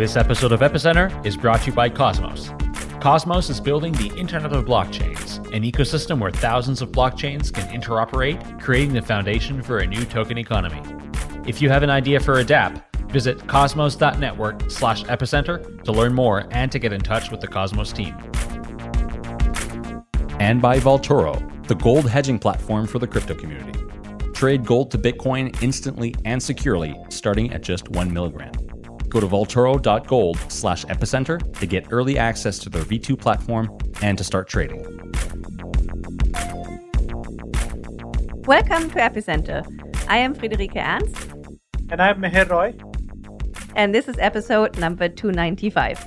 This episode of Epicenter is brought to you by Cosmos. Cosmos is building the Internet of Blockchains, an ecosystem where thousands of blockchains can interoperate, creating the foundation for a new token economy. If you have an idea for a dApp, visit cosmos.network slash epicenter to learn more and to get in touch with the Cosmos team. And by Vaultoro, the gold hedging platform for the crypto community. Trade gold to Bitcoin instantly and securely, starting at just one milligram. Go to vaultoro.gold slash epicenter to get early access to their V2 platform and to start trading. Welcome to Epicenter. I am Friederike Ernst. And I'm Meher Roy. And this is episode number 295.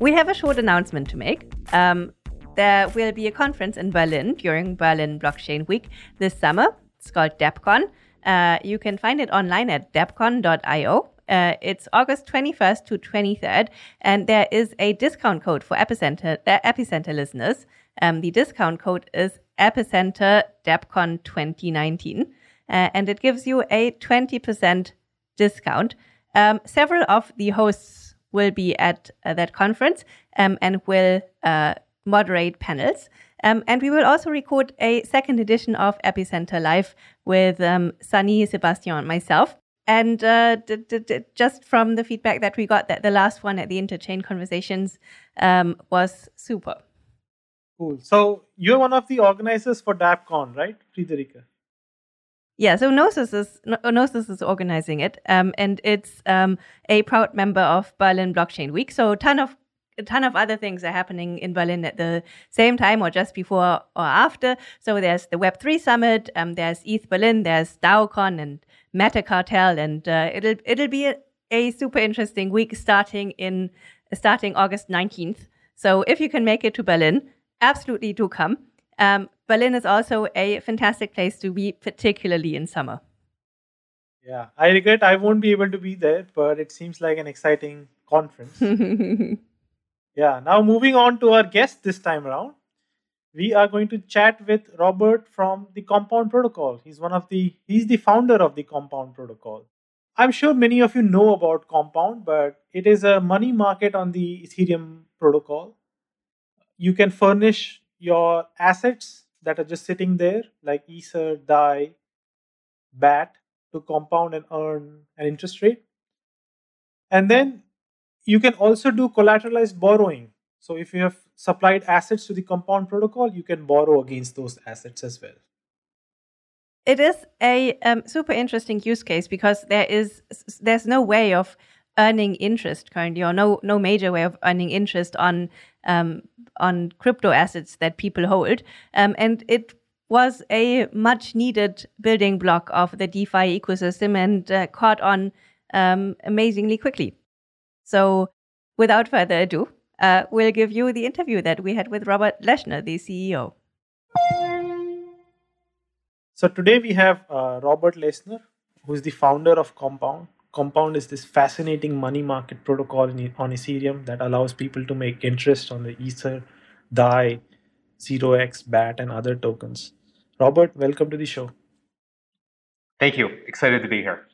We have a short announcement to make. Um, there will be a conference in Berlin during Berlin Blockchain Week this summer. It's called DAppCon. Uh, you can find it online at dappcon.io. Uh, it's August 21st to 23rd, and there is a discount code for Epicenter, uh, Epicenter listeners. Um, the discount code is Epicenter DAppCon 2019, uh, and it gives you a 20% discount. Um, several of the hosts will be at uh, that conference um, and will uh, moderate panels. Um, and we will also record a second edition of Epicenter Live with um, Sunny, Sebastian, and myself. And uh, d- d- d- just from the feedback that we got, that the last one at the Interchain Conversations um, was super. Cool. So you're one of the organizers for DAppCon, right, Friederike? Yeah, so Gnosis is Gnosis is organizing it, um, and it's um, a proud member of Berlin Blockchain Week. So a ton of a ton of other things are happening in Berlin at the same time or just before or after. So there's the Web3 Summit, um, there's ETH Berlin, there's DAOCon and Meta Cartel, and uh, it'll it'll be a, a, super interesting week starting in starting August 19th. So if you can make it to Berlin, absolutely do come. Um, Berlin is also a fantastic place to be, particularly in summer. Yeah, I regret I won't be able to be there, but it seems like an exciting conference. yeah, now moving on to our guest this time around we are going to chat with Robert from the Compound Protocol. He's one of the he's the founder of the Compound Protocol. I'm sure many of you know about Compound, but it is a money market on the Ethereum protocol. You can furnish your assets that are just sitting there, like Ether, DAI, BAT, to compound and earn an interest rate. And then you can also do collateralized borrowing. So if you have supplied assets to the compound protocol, you can borrow against those assets as well. It is a um, super interesting use case because there is there's no way of earning interest currently, or no no major way of earning interest on um, on crypto assets that people hold, um, and it was a much needed building block of the DeFi ecosystem and uh, caught on um, amazingly quickly. So, without further ado, uh, we'll give you the interview that we had with Robert Leshner, the CEO. So today we have uh, Robert Leshner, who is the founder of Compound. Compound is this fascinating money market protocol in, on Ethereum that allows people to make interest on the Ether, DAI, 0x, BAT, and other tokens. Robert, welcome to the show. Thank you. Excited to be here.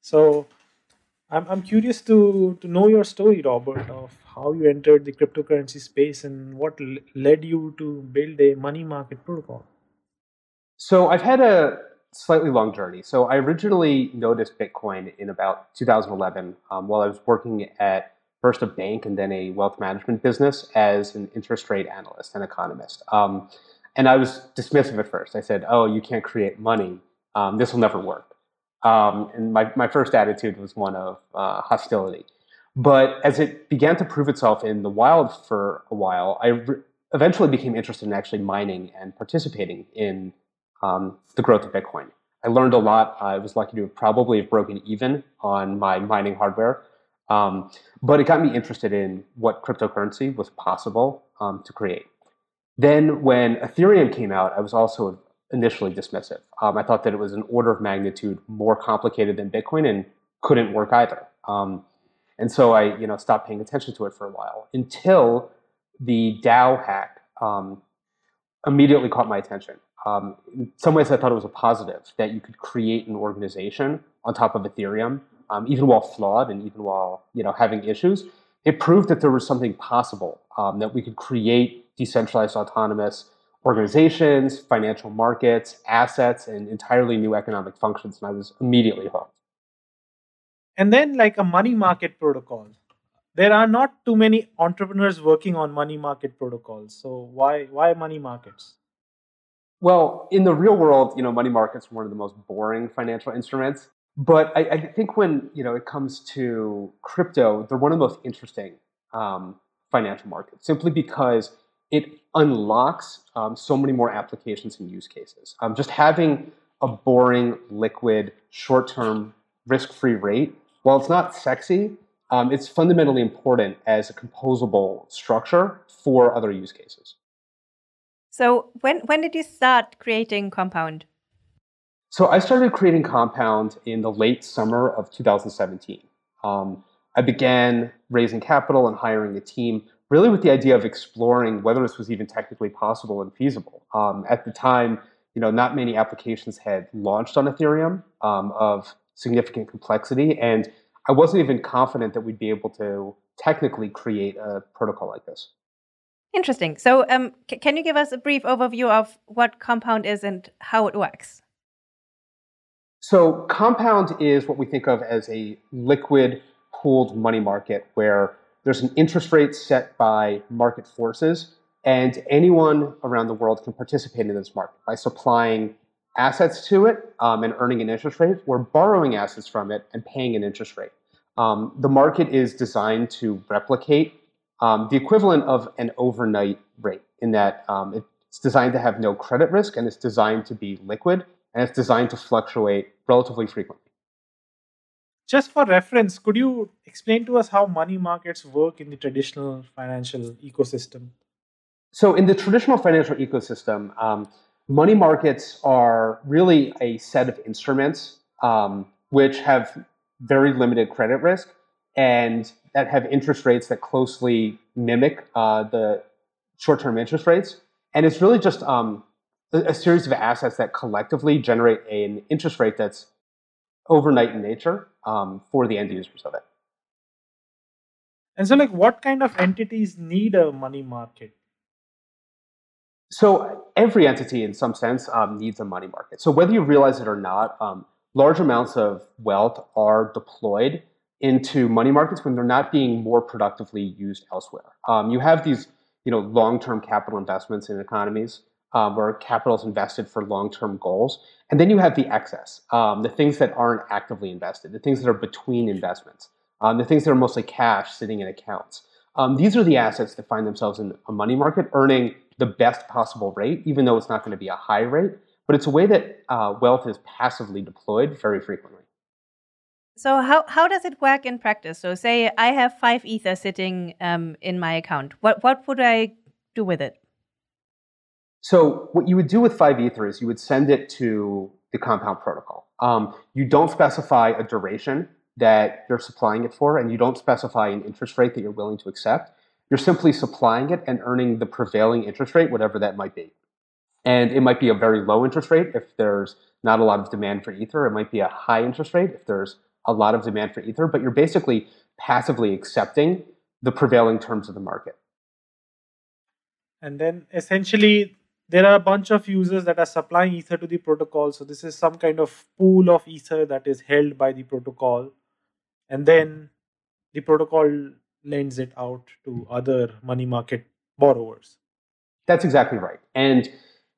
So, I'm, I'm curious to, to know your story, Robert, of how you entered the cryptocurrency space and what l- led you to build a money market protocol. So I've had a slightly long journey. So I originally noticed Bitcoin in about 2011 um, while I was working at first a bank and then a wealth management business as an interest rate analyst and economist. Um, and I was dismissive at first. I said, "Oh, you can't create money. Um, this will never work." Um, and my, my first attitude was one of uh, hostility. But as it began to prove itself in the wild for a while, I re- eventually became interested in actually mining and participating in um, the growth of Bitcoin. I learned a lot. I was lucky to have probably have broken even on my mining hardware. Um, but it got me interested in what cryptocurrency was possible um, to create. Then, when Ethereum came out, I was also initially dismissive. Um, I thought that it was an order of magnitude more complicated than Bitcoin and couldn't work either. Um, and so I, you know, stopped paying attention to it for a while until the DAO hack um, immediately caught my attention. in some ways, I thought it was a positive that you could create an organization on top of Ethereum um, even while flawed and even while you know having issues, it proved that there was something possible um, that we could create decentralized autonomous organizations, financial markets, assets, and entirely new economic functions. And I was immediately hooked. And then, like a money market protocol, there are not too many entrepreneurs working on money market protocols. So why why money markets? Well, in the real world, you know, money markets are one of the most boring financial instruments. But I, I think when you know it comes to crypto, they're one of the most interesting um, financial markets, simply because it unlocks um, so many more applications and use cases. Um, just having a boring, liquid, short-term, risk-free rate, while it's not sexy, um, it's fundamentally important as a composable structure for other use cases. So when when did you start creating Compound? So I started creating Compound in the late summer of 2017. Um, I began raising capital and hiring a team, really with the idea of exploring whether this was even technically possible and feasible. Um, at the time, you know, not many applications had launched on Ethereum um, of significant complexity, and I wasn't even confident that we'd be able to technically create a protocol like this. Interesting. So, um, c- can you give us a brief overview of what Compound is and how it works? So, Compound is what we think of as a liquid pooled money market where there's an interest rate set by market forces, and anyone around the world can participate in this market by supplying assets to it um, and earning an interest rate, or borrowing assets from it and paying an interest rate. Um, the market is designed to replicate um, the equivalent of an overnight rate in that um, it's designed to have no credit risk and it's designed to be liquid and it's designed to fluctuate relatively frequently. Just for reference, could you explain to us how money markets work in the traditional financial ecosystem? So, in the traditional financial ecosystem, um, money markets are really a set of instruments um, which have very limited credit risk and that have interest rates that closely mimic uh, the short term interest rates. And it's really just um, a, a, series of assets that collectively generate an interest rate that's overnight in nature um, for the end users of it. And so, like, what kind of entities need a money market? So, every entity, in some sense, um, needs a money market. So, whether you realize it or not, um, large amounts of wealth are deployed into money markets when they're not being more productively used elsewhere. Um, you have these, you know, long-term capital investments in economies um, where capital is invested for long-term goals, and then you have the excess, um, the things that aren't actively invested, the things that are between investments, um, the things that are mostly cash sitting in accounts. Um, these are the assets that find themselves in a money market, earning the best possible rate, even though it's not going to be a high rate. But it's a way that uh, wealth is passively deployed very frequently. So how how does it work in practice? So say I have five ether sitting um, in my account. What what would I do with it? So what you would do with five ether is you would send it to the compound protocol. Um, you don't specify a duration that you're supplying it for, and you don't specify an interest rate that you're willing to accept. You're simply supplying it and earning the prevailing interest rate, whatever that might be. And it might be a very low interest rate if there's not a lot of demand for ether. It might be a high interest rate if there's a lot of demand for Ether, but you're basically passively accepting the prevailing terms of the market. And then essentially, there are a bunch of users that are supplying Ether to the protocol. So, this is some kind of pool of Ether that is held by the protocol. And then the protocol lends it out to other money market borrowers. That's exactly right. And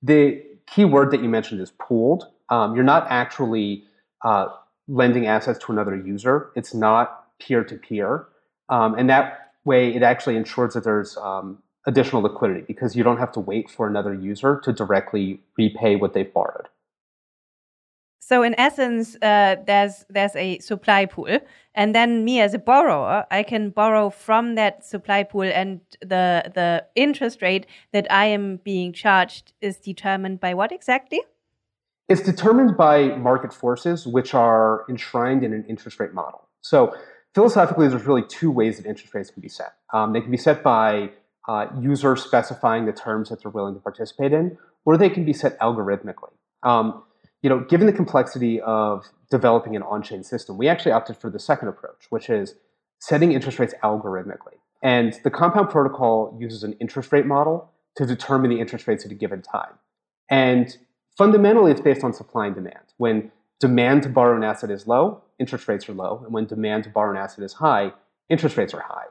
the key word that you mentioned is pooled. Um, you're not actually uh, lending assets to another user. It's not peer to peer. And that way, it actually ensures that there's um, additional liquidity because you don't have to wait for another user to directly repay what they've borrowed. So in essence, uh, there's there's a supply pool, and then me as a borrower, I can borrow from that supply pool, and the the interest rate that I am being charged is determined by what exactly? It's determined by market forces, which are enshrined in an interest rate model. So philosophically, there's really two ways that interest rates can be set. Um, they can be set by uh, users specifying the terms that they're willing to participate in, or they can be set algorithmically. Um, you know, given the complexity of developing an on-chain system, we actually opted for the second approach, which is setting interest rates algorithmically. And the Compound protocol uses an interest rate model to determine the interest rates at a given time. And fundamentally, it's based on supply and demand. When demand to borrow an asset is low, interest rates are low. And when demand to borrow an asset is high, interest rates are high.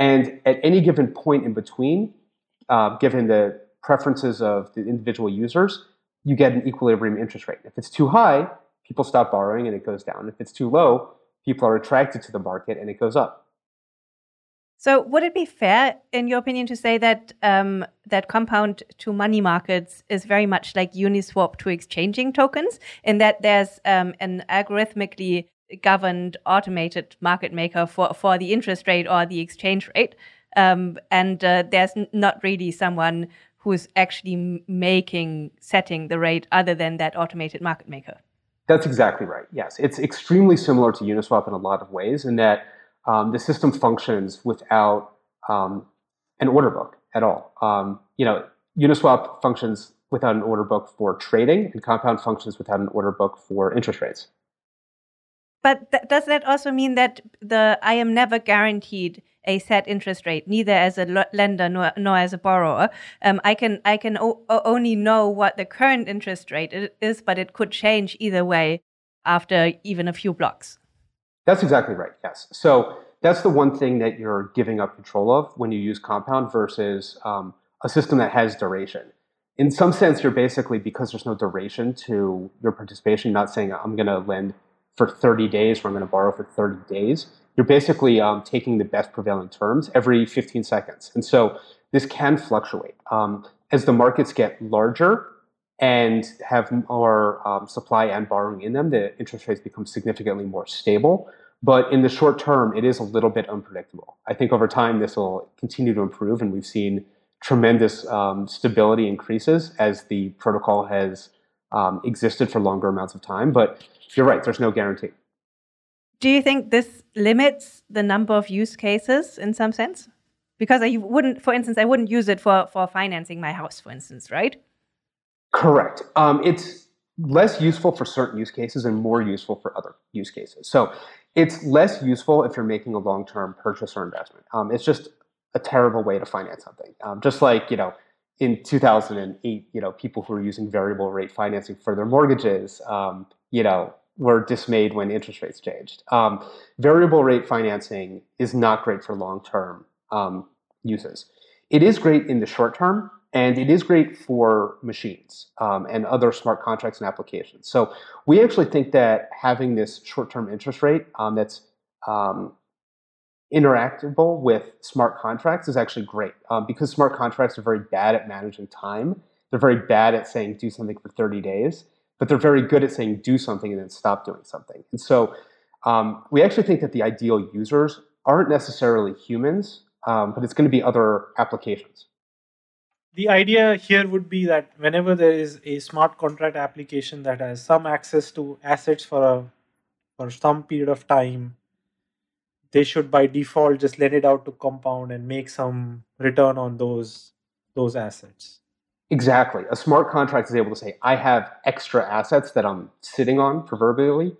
And at any given point in between, uh, given the preferences of the individual users, you get an equilibrium interest rate. If it's too high, people stop borrowing and it goes down. If it's too low, people are attracted to the market and it goes up. So, would it be fair, in your opinion, to say that um, that compound to money markets is very much like Uniswap to exchanging tokens, in that there's um, an algorithmically governed automated market maker for, for the interest rate or the exchange rate, um, and uh, there's not really someone who's actually making setting the rate other than that automated market maker. That's exactly right. Yes, it's extremely similar to Uniswap in a lot of ways, in that um, the system functions without um, an order book at all. Um, you know, Uniswap functions without an order book for trading, and Compound functions without an order book for interest rates. But th- does that also mean that the I am never guaranteed a set interest rate, neither as a lender nor, nor as a borrower? Um, I can I can o- only know what the current interest rate is, but it could change either way after even a few blocks. That's exactly right. Yes. So that's the one thing that you're giving up control of when you use Compound versus um, a system that has duration. In some sense, you're basically because there's no duration to your participation. Not saying I'm going to lend for 30 days or I'm going to borrow for 30 days. You're basically um, taking the best prevailing terms every 15 seconds, and so this can fluctuate um, as the markets get larger and have more um, supply and borrowing in them, the interest rates become significantly more stable. But in the short term, it is a little bit unpredictable. I think over time, this will continue to improve, and we've seen tremendous um, stability increases as the protocol has um, existed for longer amounts of time. But you're right, there's no guarantee. Do you think this limits the number of use cases in some sense? Because I wouldn't, for instance, I wouldn't use it for, for financing my house, for instance, right? Correct. Um, it's less useful for certain use cases and more useful for other use cases. So it's less useful if you're making a long-term purchase or investment. Um, it's just a terrible way to finance something. Um, just like you know, in 2008, you know, people who were using variable rate financing for their mortgages, um, you know, were dismayed when interest rates changed. Um, variable rate financing is not great for long-term um, uses. It is great in the short term and it is great for machines um, and other smart contracts and applications. So we actually think that having this short-term interest rate um, that's um, interactable with smart contracts is actually great um, because smart contracts are very bad at managing time. They're very bad at saying do something for 30 days, but they're very good at saying do something and then stop doing something. And so um, we actually think that the ideal users aren't necessarily humans, um, but it's going to be other applications the idea here would be that whenever there is a smart contract application that has some access to assets for a for some period of time they should by default just lend it out to compound and make some return on those those assets exactly a smart contract is able to say i have extra assets that i'm sitting on proverbially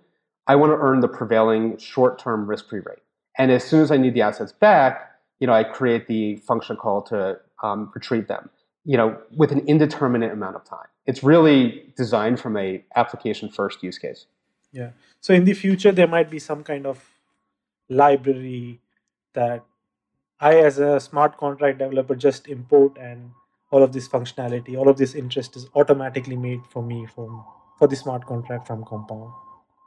i want to earn the prevailing short-term risk-free rate and as soon as i need the assets back you know i create the function call to um, retrieve them you know, with an indeterminate amount of time. It's really designed from a application first use case. Yeah. So in the future, there might be some kind of library that I, as a smart contract developer, just import and all of this functionality, all of this interest is automatically made for me from for the smart contract from Compound.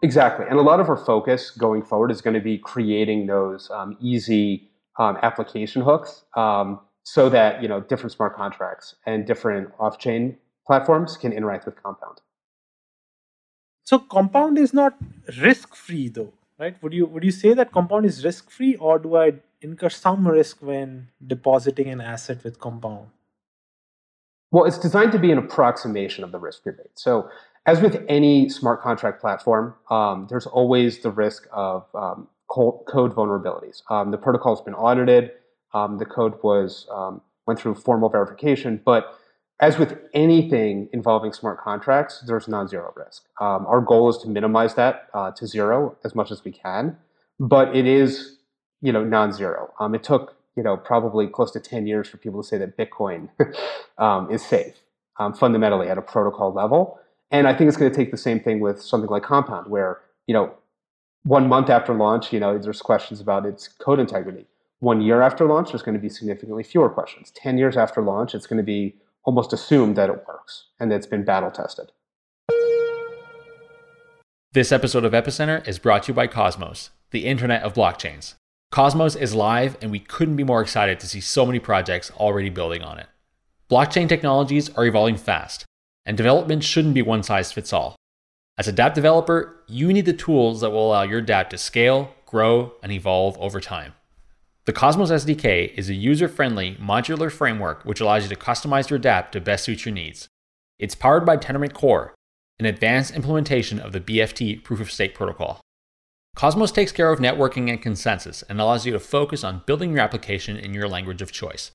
Exactly, and a lot of our focus going forward is going to be creating those um, easy um, application hooks um, so that you know different smart contracts and different off-chain platforms can interact with Compound. So Compound is not risk-free though, right? Would you would you say that Compound is risk-free, or do I incur some risk when depositing an asset with Compound? Well, it's designed to be an approximation of the risk rate. So, as with any smart contract platform, um, there's always the risk of um, code vulnerabilities. Um, the protocol has been audited um, the code was um, went through formal verification, but as with anything involving smart contracts, there's non-zero risk. Um, our goal is to minimize that uh, to zero as much as we can, but it is, you know, non-zero. Um, it took, you know, probably close to 10 years for people to say that Bitcoin um, is safe, um, fundamentally at a protocol level. And I think it's going to take the same thing with something like Compound, where, you know, one month after launch, you know, there's questions about its code integrity. One year after launch, there's going to be significantly fewer questions. 10 years after launch, it's going to be almost assume that it works and that it's been battle tested. This episode of Epicenter is brought to you by Cosmos, the Internet of Blockchains. Cosmos is live, and we couldn't be more excited to see so many projects already building on it. Blockchain technologies are evolving fast, and development shouldn't be one size fits all. As a dApp developer, you need the tools that will allow your dApp to scale, grow, and evolve over time. The Cosmos SDK is a user friendly, modular framework which allows you to customize your dApp to best suit your needs. It's powered by Tendermint Core, an advanced implementation of the BFT proof of stake protocol. Cosmos takes care of networking and consensus and allows you to focus on building your application in your language of choice.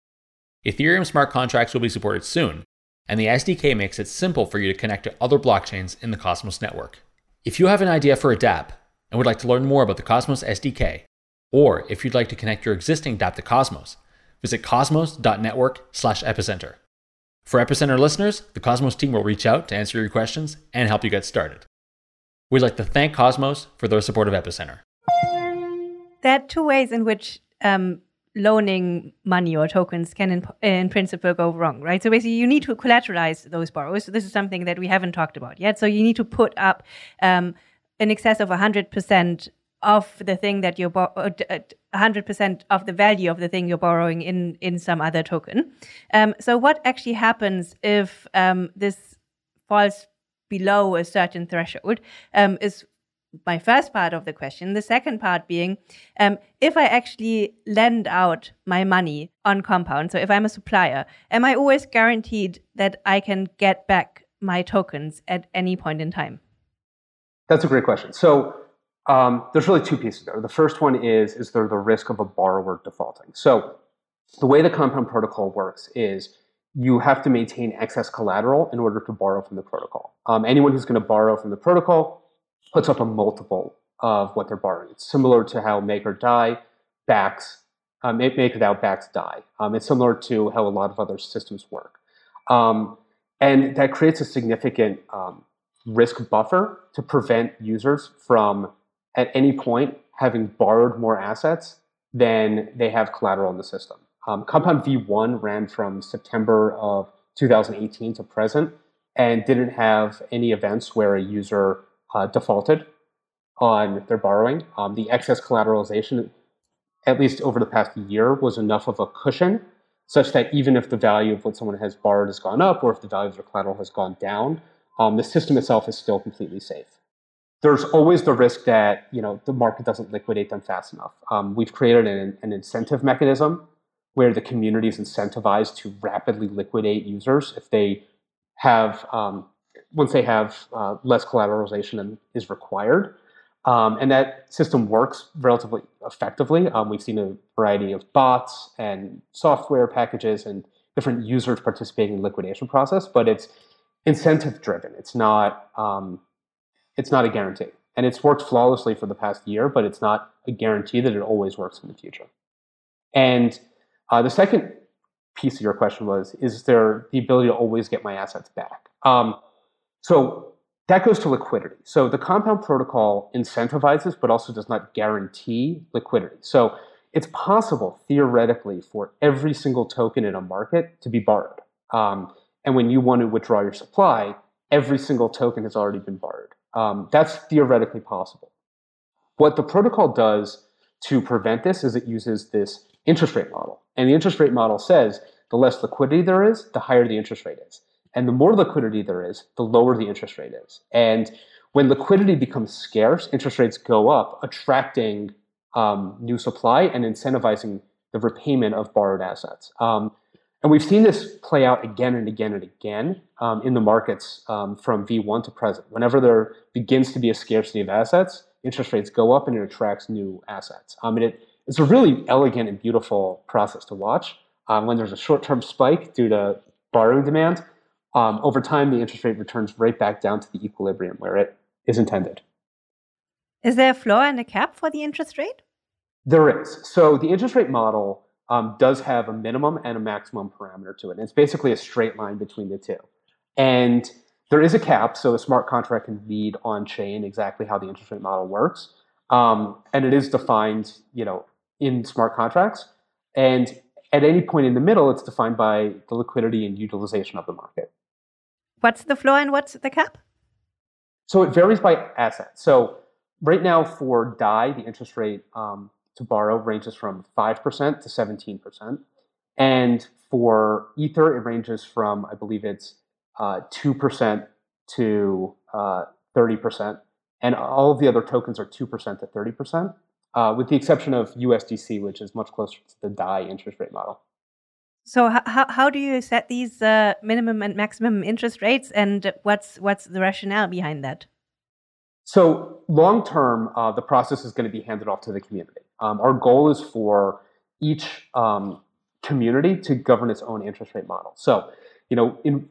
Ethereum smart contracts will be supported soon, and the SDK makes it simple for you to connect to other blockchains in the Cosmos network. If you have an idea for a dApp and would like to learn more about the Cosmos SDK, or if you'd like to connect your existing dApp to Cosmos, visit cosmos.network slash epicenter. For Epicenter listeners, the Cosmos team will reach out to answer your questions and help you get started. We'd like to thank Cosmos for their support of Epicenter. There are two ways in which um, loaning money or tokens can, in, in, principle, go wrong, right? So basically, you need to collateralize those borrowers. So this is something that we haven't talked about yet. So you need to put up um, in excess of 100% of the thing that you're bo- 100% uh, of the value of the thing you're borrowing in in some other token. Um, so what actually happens if um, this falls below a certain threshold um, is my first part of the question. The second part being, um, if I actually lend out my money on Compound, so if I'm a supplier, am I always guaranteed that I can get back my tokens at any point in time? That's a great question. So um, there's really two pieces there. The first one is is there the risk of a borrower defaulting? So the way the compound protocol works is you have to maintain excess collateral in order to borrow from the protocol. Um, anyone who's going to borrow from the protocol puts up a multiple of what they're borrowing. It's similar to how Maker DAI backs um, MakerDAO backs DAI. Um, it's similar to how a lot of other systems work, um, and that creates a significant um, risk buffer to prevent users from at any point having borrowed more assets than they have collateral in the system. Um, Compound V1 ran from September of 2018 to present and didn't have any events where a user uh, defaulted on their borrowing. Um, the excess collateralization, at least over the past year, was enough of a cushion such that even if the value of what someone has borrowed has gone up or if the value of their collateral has gone down, um, the system itself is still completely safe there's always the risk that you know the market doesn't liquidate them fast enough. Um, we've created an, an, incentive mechanism where the community is incentivized to rapidly liquidate users if they have um, once they have uh, less collateralization than is required. Um, and that system works relatively effectively. Um, we've seen a variety of bots and software packages and different users participating in the liquidation process, but it's incentive driven. It's not um, it's not a guarantee. And it's worked flawlessly for the past year, but it's not a guarantee that it always works in the future. And uh, the second piece of your question was Is there the ability to always get my assets back? Um, so that goes to liquidity. So the compound protocol incentivizes, but also does not guarantee liquidity. So it's possible, theoretically, for every single token in a market to be borrowed. Um, and when you want to withdraw your supply, every single token has already been borrowed. Um, that's theoretically possible. What the protocol does to prevent this is it uses this interest rate model. And the interest rate model says the less liquidity there is, the higher the interest rate is. And the more liquidity there is, the lower the interest rate is. And when liquidity becomes scarce, interest rates go up, attracting um, new supply and incentivizing the repayment of borrowed assets. Um, and we've seen this play out again and again and again um, in the markets um, from V1 to present. Whenever there begins to be a scarcity of assets, interest rates go up and it attracts new assets. Um, and it, it's a really elegant and beautiful process to watch. Um, when there's a short term spike due to borrowing demand, um, over time the interest rate returns right back down to the equilibrium where it is intended. Is there a floor and a cap for the interest rate? There is. So the interest rate model um, does have a minimum and a maximum parameter to it. And it's basically a straight line between the two. And there is a cap, so the smart contract can read on chain exactly how the interest rate model works. Um, and it is defined, you know, in smart contracts. And at any point in the middle, it's defined by the liquidity and utilization of the market. What's the floor and what's the cap? So it varies by asset. So right now for DAI, the interest rate um, to borrow ranges from 5% to 17%. And for Ether, it ranges from, I believe it's uh, 2% to uh, 30%. And all of the other tokens are 2% to 30%, uh, with the exception of USDC, which is much closer to the DAI interest rate model. So how, how do you set these uh, minimum and maximum interest rates, and what's what's the rationale behind that? So long term, uh, the process is going to be handed off to the community. Um, our goal is for each um, community to govern its own interest rate model. So, you know, in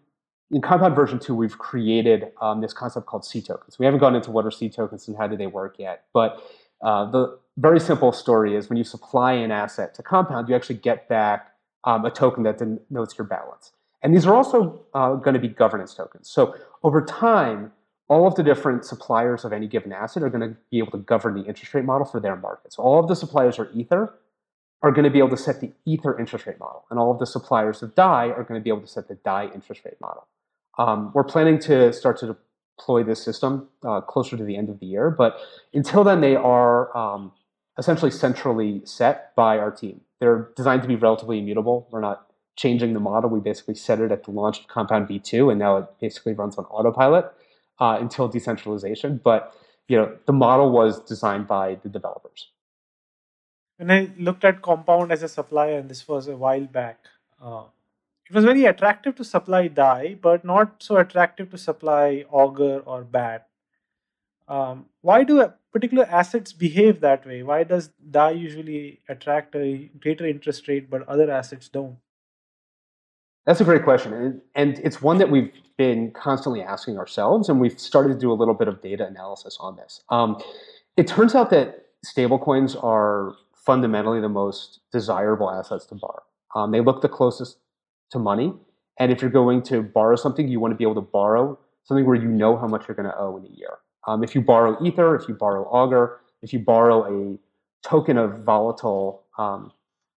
in Compound version two, we've created um, this concept called C tokens. We haven't gone into what are C tokens and how do they work yet, but uh, the very simple story is when you supply an asset to Compound, you actually get back um, a token that denotes your balance. And these are also uh, going to be governance tokens. So over time, all of the different suppliers of any given asset are going to be able to govern the interest rate model for their market. So all of the suppliers of Ether are going to be able to set the Ether interest rate model, and all of the suppliers of DAI are going to be able to set the DAI interest rate model. Um, we're planning to start to deploy this system uh, closer to the end of the year, but until then, they are um, essentially centrally set by our team. They're designed to be relatively immutable. We're not changing the model. We basically set it at the launch of Compound V2, and now it basically runs on autopilot uh, until decentralization. But you know, the model was designed by the developers. When I looked at Compound as a supplier, and this was a while back, uh, it was very attractive to supply DAI, but not so attractive to supply Augur or BAT. Um, why do particular assets behave that way? Why does DAI usually attract a greater interest rate, but other assets don't? That's a great question. And, it's one that we've been constantly asking ourselves, and we've started to do a little bit of data analysis on this. Um, it turns out that stablecoins are fundamentally the most desirable assets to borrow. Um, they look the closest to money. And if you're going to borrow something, you want to be able to borrow something where you know how much you're going to owe in a year. Um, if you borrow Ether, if you borrow Augur, if you borrow a token of volatile um,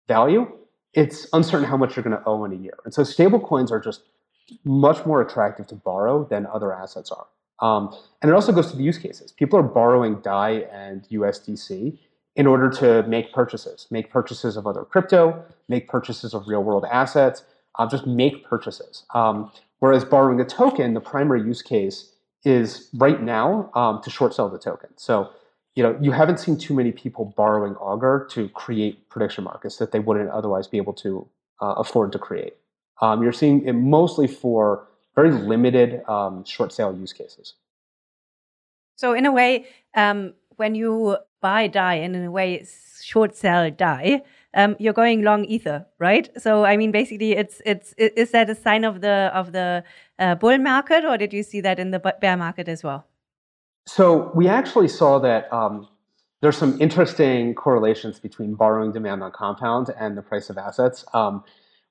value, it's uncertain how much you're going to owe in a year. And so stablecoins are just much more attractive to borrow than other assets are. Um, and it also goes to the use cases. People are borrowing DAI and USDC in order to make purchases, make purchases of other crypto, make purchases of real world assets, uh, just make purchases. Um, whereas borrowing a token, the primary use case is right now um, to short sell the token. So you know, you haven't seen too many people borrowing Augur to create prediction markets that they wouldn't otherwise be able to uh, afford to create. Um, you're seeing it mostly for very limited um, short sale use cases. So, in a way, um, when you buy DAI and in a way short sell DAI, um, you're going long ether, right? So, I mean, basically, it's it's is that a sign of the of the uh, bull market, or did you see that in the bear market as well? So we actually saw that um, there's some interesting correlations between borrowing demand on compound and the price of assets. Um,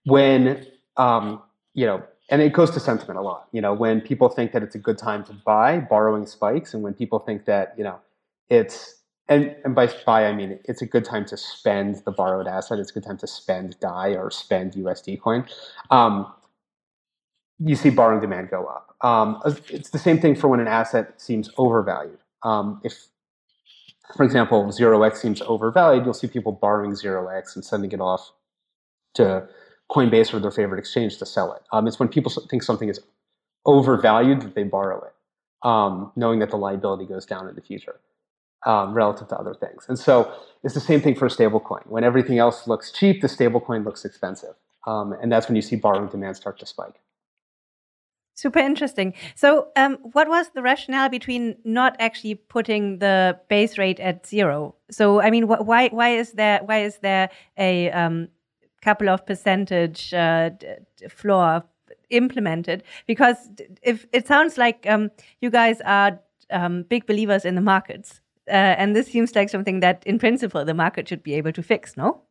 when um, you know, and it goes to sentiment a lot. You know, when people think that it's a good time to buy, borrowing spikes, and when people think that you know it's and, and by buy I mean it's a good time to spend the borrowed asset. It's a good time to spend DAI or spend USD coin. Um, you see borrowing demand go up. Um, it's the same thing for when an asset seems overvalued. Um, if, for example, 0x seems overvalued, you'll see people borrowing 0x and sending it off to Coinbase or their favorite exchange to sell it. Um, it's when people think something is overvalued that they borrow it, um, knowing that the liability goes down in the future um, relative to other things. And so it's the same thing for a stablecoin. When everything else looks cheap, the stablecoin looks expensive. Um, and that's when you see borrowing demand start to spike. Super interesting. So, um, what was the rationale between not actually putting the base rate at zero? So, I mean, wh why why is there why is there a um, couple of percentage uh, floor implemented? Because if it sounds like um, you guys are um, big believers in the markets, uh, and this seems like something that, in principle, the market should be able to fix. No.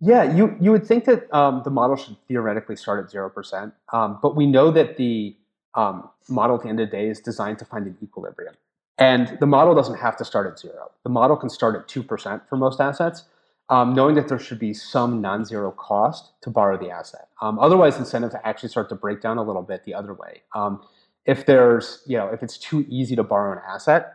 Yeah, you you would think that um, the model should theoretically start at zero percent, um, but we know that the um, model at the end of the day is designed to find an equilibrium, and the model doesn't have to start at zero. The model can start at two percent for most assets, um, knowing that there should be some non-zero cost to borrow the asset. Um, otherwise, incentives actually start to break down a little bit the other way. Um, if there's you know if it's too easy to borrow an asset,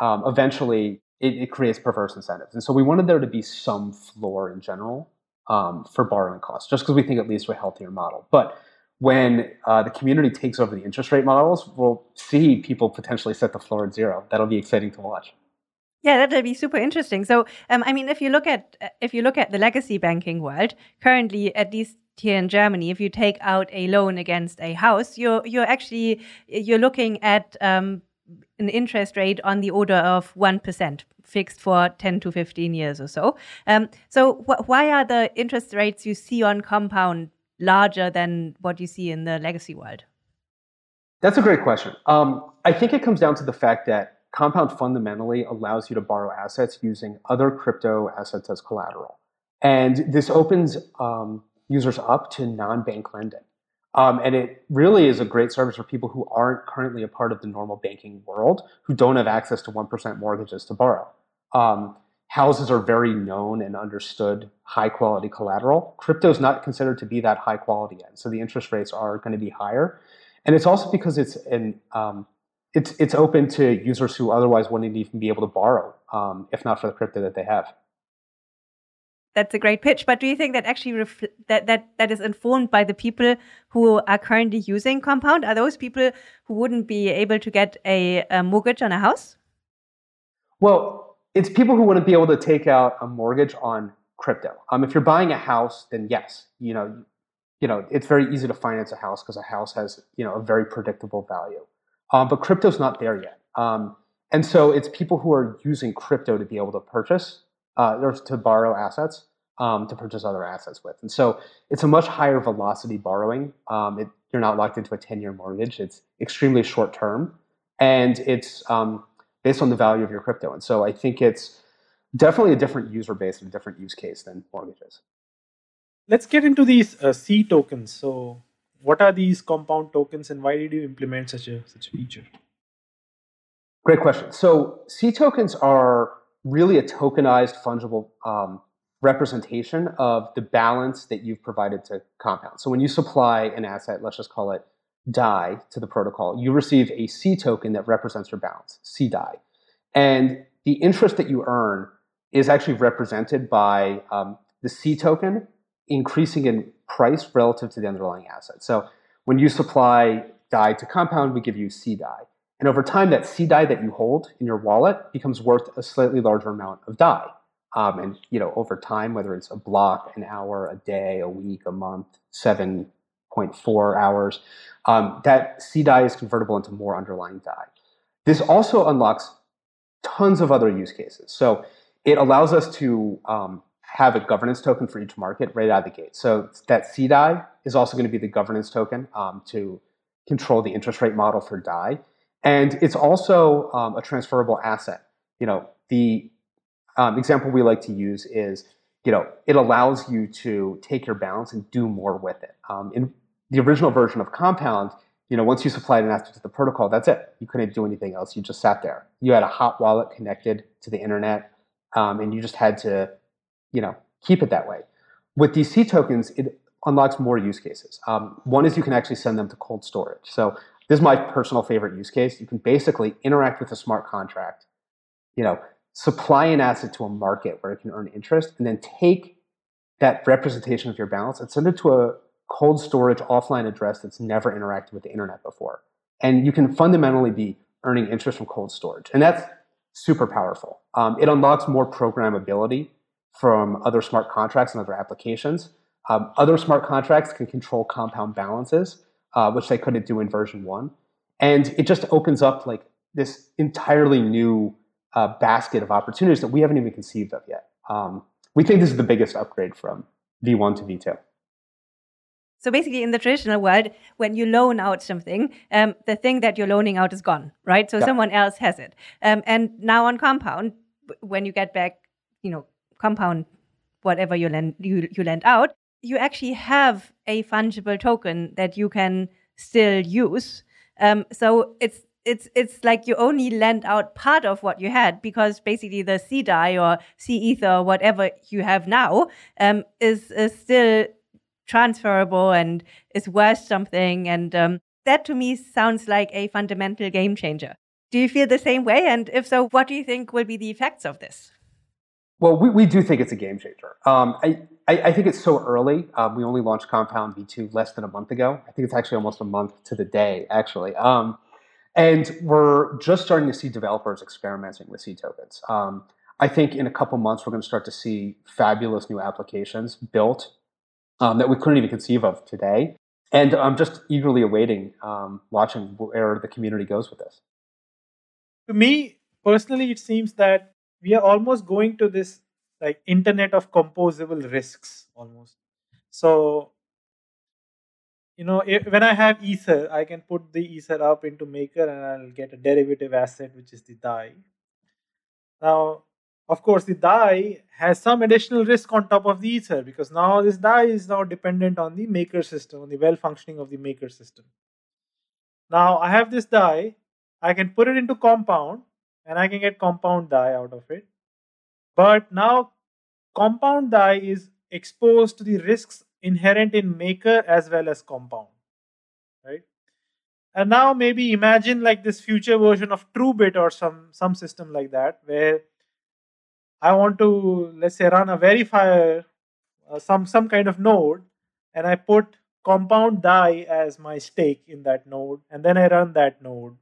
eventually it, it creates perverse incentives, and so we wanted there to be some floor in general um, for borrowing costs, just because we think it leads to a healthier model. But when uh, the community takes over the interest rate models, we'll see people potentially set the floor at zero. That'll be exciting to watch. Yeah, that'll be super interesting. So, um, I mean, if you look at if you look at the legacy banking world currently, at least here in Germany, if you take out a loan against a house, you're you're actually you're looking at um, an interest rate on the order of one percent fixed for 10 to 15 years or so. Um, so, wh why are the interest rates you see on compound larger than what you see in the legacy world? That's a great question. Um, I think it comes down to the fact that compound fundamentally allows you to borrow assets using other crypto assets as collateral. And this opens um, users up to non bank lending. Um, and it really is a great service for people who aren't currently a part of the normal banking world, who don't have access to 1% mortgages to borrow. Um, houses are very known and understood high quality collateral. Crypto is not considered to be that high quality yet, so the interest rates are going to be higher. And it's also because it's an um, it's it's open to users who otherwise wouldn't even be able to borrow, um, if not for the crypto that they have. That's a great pitch. But do you think that actually ref- that that that is informed by the people who are currently using Compound? Are those people who wouldn't be able to get a, a mortgage on a house? Well, it's people who wouldn't be able to take out a mortgage on crypto. Um, if you're buying a house, then yes, you know, you know, it's very easy to finance a house because a house has you know a very predictable value. Um, but crypto's not there yet, um, and so it's people who are using crypto to be able to purchase uh, or to borrow assets um, to purchase other assets with. And so it's a much higher velocity borrowing. Um, it, you're not locked into a 10 year mortgage. It's extremely short term, and it's um, based on the value of your crypto. And so I think it's definitely a different user base and a different use case than mortgages. Let's get into these uh, C tokens. So, what are these compound tokens, and why did you implement such a such a feature? Great question. So, C tokens are really a tokenized fungible um, representation of the balance that you've provided to Compound. So, when you supply an asset, let's just call it DAI to the protocol, you receive a C token that represents your balance, C DAI. And the interest that you earn is actually represented by um, the C token increasing in price relative to the underlying asset. So when you supply DAI to Compound, we give you C DAI. And over time, that C DAI that you hold in your wallet becomes worth a slightly larger amount of DAI. Um, and you know, over time, whether it's a block, an hour, a day, a week, a month, seven point four hours. Um, that C is convertible into more underlying DAI. This also unlocks tons of other use cases. So it allows us to um, have a governance token for each market right out of the gate. So that C DAI is also going to be the governance token um, to control the interest rate model for DAI. And it's also um, a transferable asset. You know, the um, example we like to use is you know, it allows you to take your balance and do more with it. Um, in the original version of Compound, you know, once you supplied an asset to the protocol, that's it. You couldn't do anything else. You just sat there. You had a hot wallet connected to the internet, um, and you just had to, you know, keep it that way. With these C tokens, it unlocks more use cases. Um, one is you can actually send them to cold storage. So this is my personal favorite use case. You can basically interact with a smart contract, you know, supply an asset to a market where it can earn interest, and then take that representation of your balance and send it to a cold storage offline address that's never interacted with the internet before. And you can fundamentally be earning interest from cold storage. And that's super powerful. Um, it unlocks more programmability from other smart contracts and other applications. Um, other smart contracts can control compound balances, uh, which they couldn't do in version one. And it just opens up like this entirely new uh, basket of opportunities that we haven't even conceived of yet. Um, we think this is the biggest upgrade from V1 to V2. So basically, in the traditional world, when you loan out something, um, the thing that you're loaning out is gone, right? So someone else has it. Um, and now on compound, when you get back, you know, compound, whatever you lend you, you lend out, you actually have a fungible token that you can still use. Um, so it's it's it's like you only lend out part of what you had because basically the C DAI or C ether or whatever you have now um, is, is still transferable and is worth something. And um, that to me sounds like a fundamental game changer. Do you feel the same way? And if so, what do you think will be the effects of this? Well, we, we do think it's a game changer. Um, I, I, I, think it's so early. Um, we only launched Compound V2 less than a month ago. I think it's actually almost a month to the day, actually. Um, and we're just starting to see developers experimenting with C tokens. Um, I think in a couple months, we're going to start to see fabulous new applications built um, that we couldn't even conceive of today. And I'm just eagerly awaiting um, watching where the community goes with this. To me, personally, it seems that we are almost going to this like internet of composable risks almost. So you know, if, when I have Ether, I can put the Ether up into Maker and I'll get a derivative asset, which is the DAI. Now, of course, the DAI has some additional risk on top of the Ether because now this DAI is now dependent on the Maker system, on the well functioning of the Maker system. Now, I have this DAI, I can put it into Compound and I can get Compound DAI out of it. But now, Compound DAI is exposed to the risks inherent in maker as well as compound right? And now maybe imagine like this future version of truebit or some some system like that where i want to let's say run a verifier uh, some some kind of node and i put compound DAI as my stake in that node and then i run that node.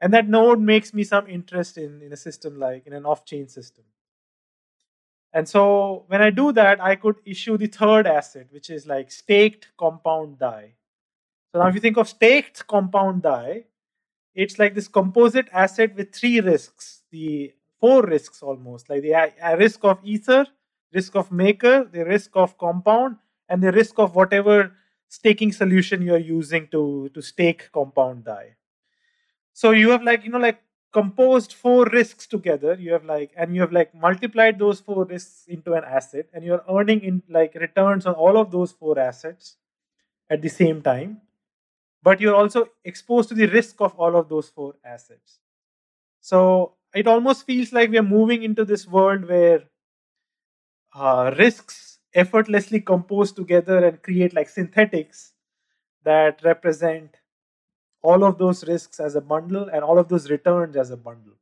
And that node makes me some interest in in a system like in an off chain system and so when I do that, I could issue the third asset, which is like staked compound DAI. So now if you think of staked compound DAI, it's like this composite asset with three risks, the four risks almost, like the risk of ether, risk of maker, the risk of compound, and the risk of whatever staking solution you're using to, to stake compound DAI. So you have like, you know, like composed four risks together. You have like and you have like multiplied those four risks into an asset and you're earning in like returns on all of those four assets at the same time. But you're also exposed to the risk of all of those four assets. So it almost feels like we're moving into this world where uh, risks effortlessly compose together and create like synthetics that represent all of those risks as a bundle and all of those returns as a bundle.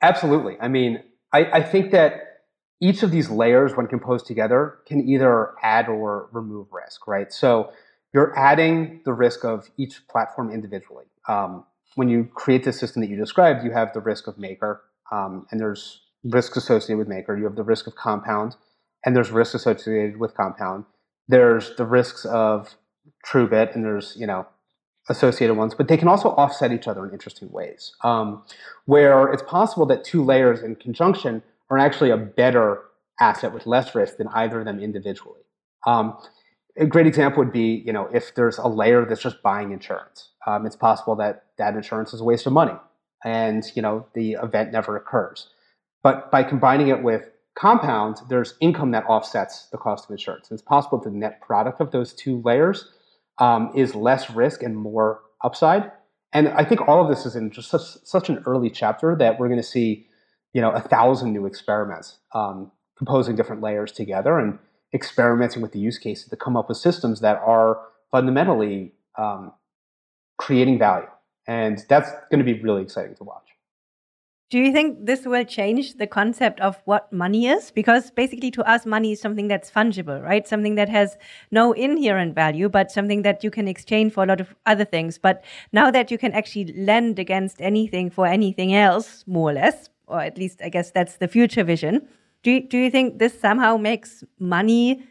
Absolutely. I mean, I, I think that each of these layers, when composed together, can either add or remove risk, right? So you're adding the risk of each platform individually. Um, when you create the system that you described, you have the risk of Maker, um, and there's risks associated with Maker. You have the risk of Compound, and there's risks associated with Compound. There's the risks of TrueBit, and there's you know associated ones, but they can also offset each other in interesting ways. Um, where it's possible that two layers in conjunction are actually a better asset with less risk than either of them individually. Um, a great example would be, you know, if there's a layer that's just buying insurance, um, it's possible that that insurance is a waste of money, and you know the event never occurs. But by combining it with compound, there's income that offsets the cost of insurance. it's possible the net product of those two layers um, is less risk and more upside. And I think all of this is in just such, such an early chapter that we're going to see, you know, a thousand new experiments um, composing different layers together and experimenting with the use cases to come up with systems that are fundamentally um, creating value. And that's going to be really exciting to watch. Do you think this will change the concept of what money is? Because basically, to us, money is something that's fungible, right? Something that has no inherent value, but something that you can exchange for a lot of other things. But now that you can actually lend against anything for anything else, more or less, or at least I guess that's the future vision. Do you, do you think this somehow makes money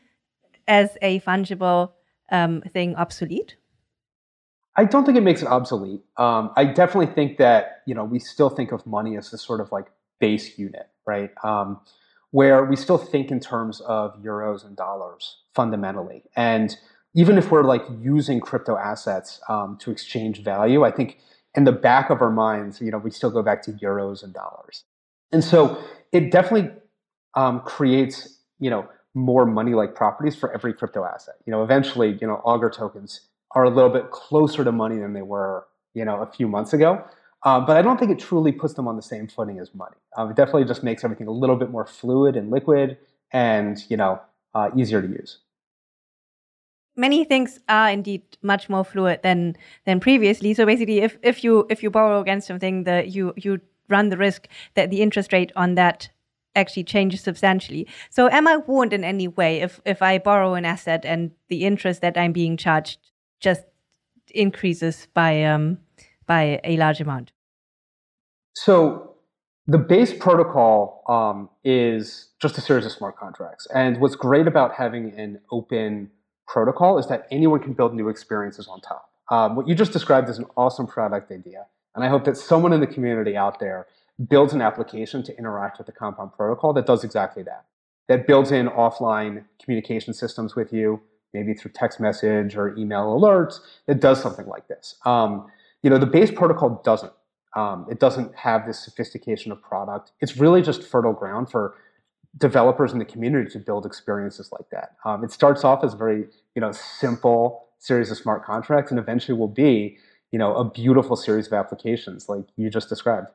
as a fungible um, thing obsolete? I don't think it makes it obsolete. Um, I definitely think that you know we still think of money as this sort of like base unit, right? Um, where we still think in terms of euros and dollars fundamentally, and even if we're like using crypto assets um, to exchange value, I think in the back of our minds, you know, we still go back to euros and dollars. And so it definitely um, creates, you know, more money-like properties for every crypto asset. You know, eventually, you know, Augur tokens are a little bit closer to money than they were, you know, a few months ago. Um, but I don't think it truly puts them on the same footing as money. Um, it definitely just makes everything a little bit more fluid and liquid, and you know, uh, easier to use. Many things are indeed much more fluid than than previously. So basically, if if you if you borrow against something, that you you run the risk that the interest rate on that actually changes substantially. So am I warned in any way if if I borrow an asset and the interest that I'm being charged just increases by um, by a large amount? So the base protocol um, is just a series of smart contracts. And what's great about having an open protocol is that anyone can build new experiences on top. Um, what you just described is an awesome product idea. And I hope that someone in the community out there builds an application to interact with the Compound protocol that does exactly that. That builds in offline communication systems with you, maybe through text message or email alerts, that does something like this. Um, you know, the base protocol doesn't. Um, it doesn't have this sophistication of product. It's really just fertile ground for developers in the community to build experiences like that. Um, it starts off as a very, you know, simple series of smart contracts, and eventually will be, you know, a beautiful series of applications like you just described.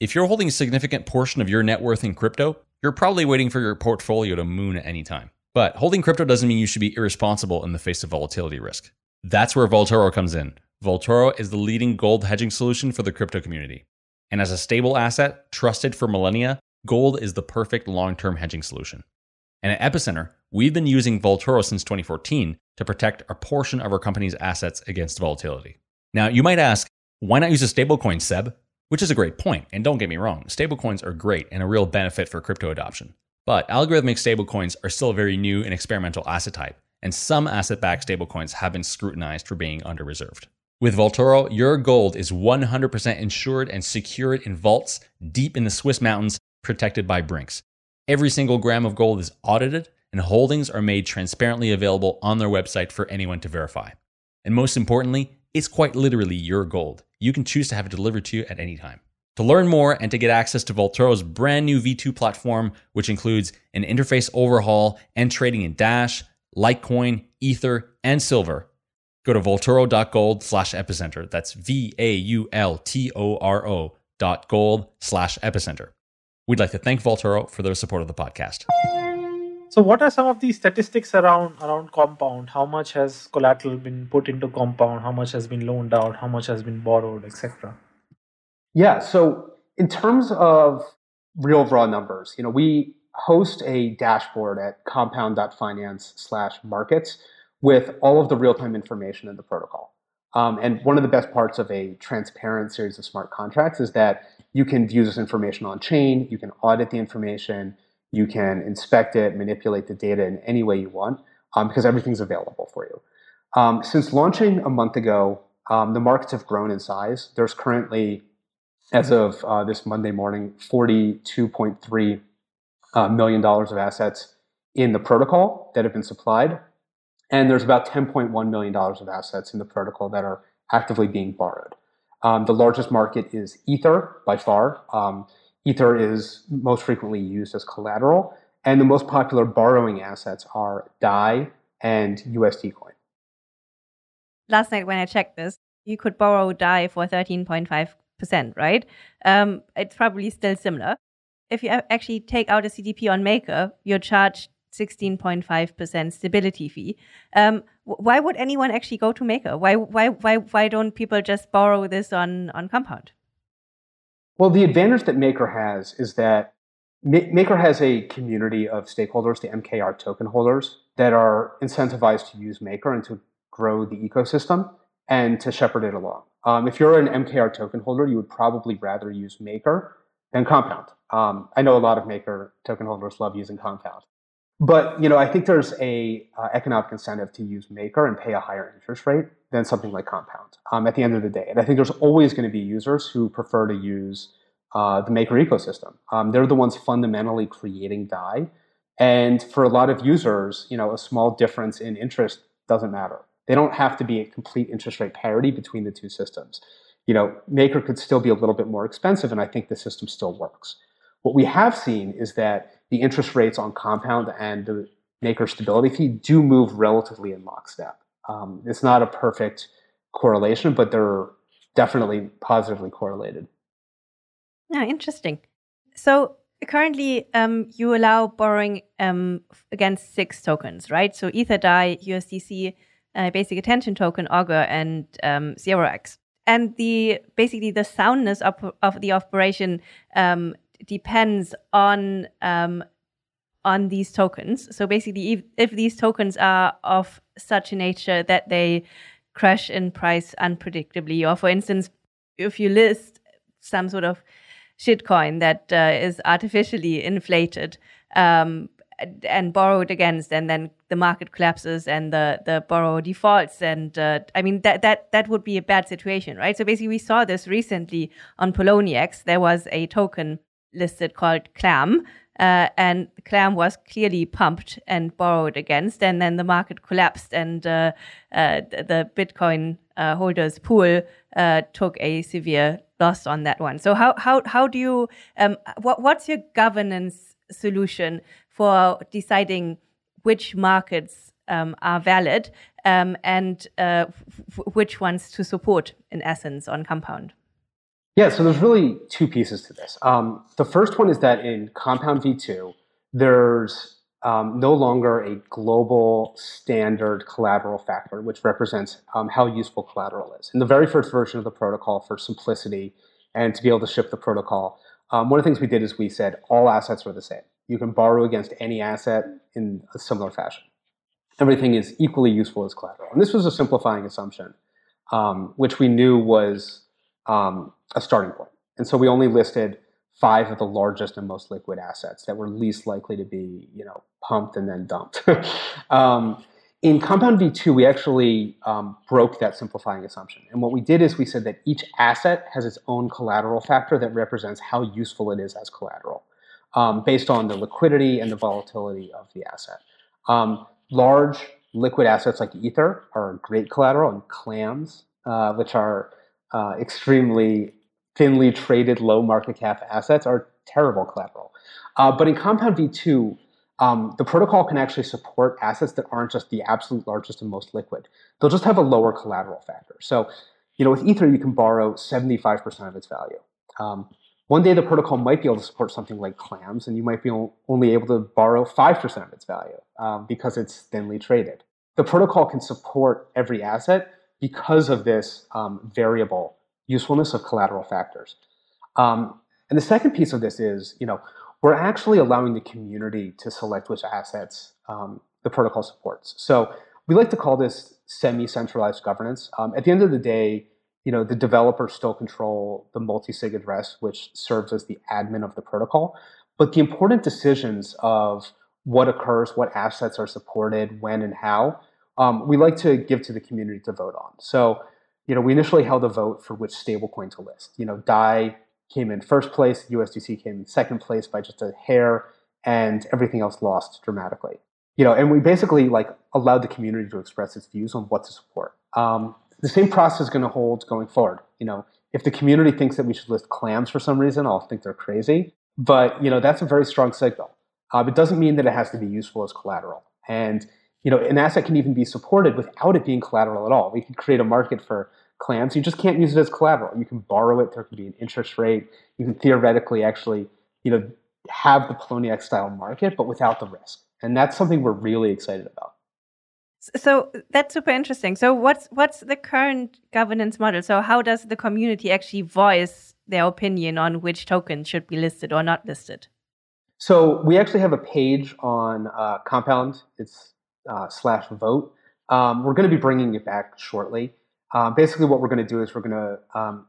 If you're holding a significant portion of your net worth in crypto, you're probably waiting for your portfolio to moon at any time. But holding crypto doesn't mean you should be irresponsible in the face of volatility risk. That's where Vaultoro comes in. Vaultoro is the leading gold hedging solution for the crypto community. And as a stable asset trusted for millennia, gold is the perfect long term hedging solution. And at Epicenter, we've been using Vaultoro since 2014 to protect a portion of our company's assets against volatility. Now, you might ask, why not use a stablecoin, Seb? Which is a great point, and don't get me wrong, stablecoins are great and a real benefit for crypto adoption. But algorithmic stablecoins are still a very new and experimental asset type, and some asset backed stablecoins have been scrutinized for being under reserved. With Vaultoro, your gold is 100% insured and secured in vaults deep in the Swiss mountains, protected by Brinks. Every single gram of gold is audited, and holdings are made transparently available on their website for anyone to verify. And most importantly, it's quite literally your gold. You can choose to have it delivered to you at any time. To learn more and to get access to Vaultoro's brand new V2 platform, which includes an interface overhaul and trading in Dash, Litecoin, Ether, and Silver, go to vaultoro.gold slash epicenter. That's V A U L T O R O dot gold slash epicenter. We'd like to thank Vaultoro for their support of the podcast. So, what are some of the statistics around around compound? How much has collateral been put into compound? How much has been loaned out? How much has been borrowed, etc. Yeah. So, in terms of real raw numbers, you know, we host a dashboard at compound.finance slash markets with all of the real-time information in the protocol. Um, and one of the best parts of a transparent series of smart contracts is that you can view this information on chain, you can audit the information, you can inspect it, manipulate the data in any way you want, um, because everything's available for you. Um, since launching a month ago, um, the markets have grown in size. There's currently, as of uh, this Monday morning, $42.3 uh, million dollars of assets in the protocol that have been supplied. And there's about $10.1 million of assets in the protocol that are actively being borrowed. Um, the largest market is Ether by far. Um, Ether is most frequently used as collateral, and the most popular borrowing assets are DAI and USD coin. Last night when I checked this, you could borrow DAI for 13.5%, right? Um, it's probably still similar. If you actually take out a CDP on Maker, you're charged 16.5% stability fee. Um, why would anyone actually go to Maker? Why, why, why, why don't people just borrow this on, on Compound? Well, the advantage that Maker has is that Maker has a community of stakeholders, the MKR token holders, that are incentivized to use Maker and to grow the ecosystem and to shepherd it along. Um, if you're an MKR token holder, you would probably rather use Maker than Compound. Um, I know a lot of Maker token holders love using Compound. But you know, I think there's a uh, economic incentive to use Maker and pay a higher interest rate than something like Compound. Um, at the end of the day, and I think there's always going to be users who prefer to use uh, the Maker ecosystem. Um, they're the ones fundamentally creating DAI. And for a lot of users, you know, a small difference in interest doesn't matter. They don't have to be a complete interest rate parity between the two systems. You know, Maker could still be a little bit more expensive, and I think the system still works. What we have seen is that the interest rates on compound and the Maker stability fee do move relatively in lockstep. Um, it's not a perfect correlation, but they're definitely positively correlated. Yeah, interesting. So currently, um, you allow borrowing um, against six tokens, right? So Ether, Dai, USDC, uh, Basic Attention Token, Augur, and um, 0x. And the basically the soundness of, of the operation um, depends on um, on these tokens. So basically, if, if these tokens are of such a nature that they crash in price unpredictably, or for instance, if you list some sort of shitcoin that uh, is artificially inflated um, and borrowed against, and then the market collapses and the the borrower defaults, and uh, I mean that that that would be a bad situation, right? So basically, we saw this recently on Poloniex. There was a token listed called Clam. Uh, and Clam was clearly pumped and borrowed against, and then the market collapsed, and uh, uh, the Bitcoin uh, holders pool uh, took a severe loss on that one. So how how how do you um, what what's your governance solution for deciding which markets um, are valid um, and uh, which ones to support in essence on Compound? Yeah, so there's really two pieces to this. Um, the first one is that in Compound V2, there's um, no longer a global standard collateral factor, which represents um, how useful collateral is. In the very first version of the protocol, for simplicity and to be able to ship the protocol, um, one of the things we did is we said all assets are the same. You can borrow against any asset in a similar fashion. Everything is equally useful as collateral. And this was a simplifying assumption, um, which we knew was um, a starting point. And so we only listed five of the largest and most liquid assets that were least likely to be, you know, pumped and then dumped. um, in Compound V2, we actually um, broke that simplifying assumption. And what we did is we said that each asset has its own collateral factor that represents how useful it is as collateral, um, based on the liquidity and the volatility of the asset. Um, large liquid assets like Ether are great collateral, and clams, uh, which are uh, extremely thinly traded low market cap assets are terrible collateral. Uh, but in Compound V2, um, the protocol can actually support assets that aren't just the absolute largest and most liquid. They'll just have a lower collateral factor. So, you know, with Ether, you can borrow 75% of its value. Um, one day the protocol might be able to support something like clams, and you might be only able to borrow 5% of its value um, because it's thinly traded. The protocol can support every asset because of this um, variable usefulness of collateral factors. Um, and the second piece of this is, you know, we're actually allowing the community to select which assets um, the protocol supports. So we like to call this semi-centralized governance. Um, at the end of the day, you know, the developers still control the multi-sig address, which serves as the admin of the protocol. But the important decisions of what occurs, what assets are supported, when and how, um, we like to give to the community to vote on. So you know, we initially held a vote for which stablecoin to list. You know, DAI came in first place, USDC came in second place by just a hair, and everything else lost dramatically. You know, and we basically like allowed the community to express its views on what to support. Um, the same process is going to hold going forward. You know, if the community thinks that we should list clams for some reason, I'll think they're crazy. But you know, that's a very strong signal. Uh, it doesn't mean that it has to be useful as collateral. And you know, an asset can even be supported without it being collateral at all. We can create a market for clams. You just can't use it as collateral. You can borrow it. There can be an interest rate. You can theoretically actually, you know, have the Poloniex style market, but without the risk. And that's something we're really excited about. So that's super interesting. So what's what's the current governance model? So how does the community actually voice their opinion on which tokens should be listed or not listed? So we actually have a page on uh, Compound. It's uh, slash vote. Um, we're going to be bringing it back shortly. Uh, basically, what we're going to do is we're going to um,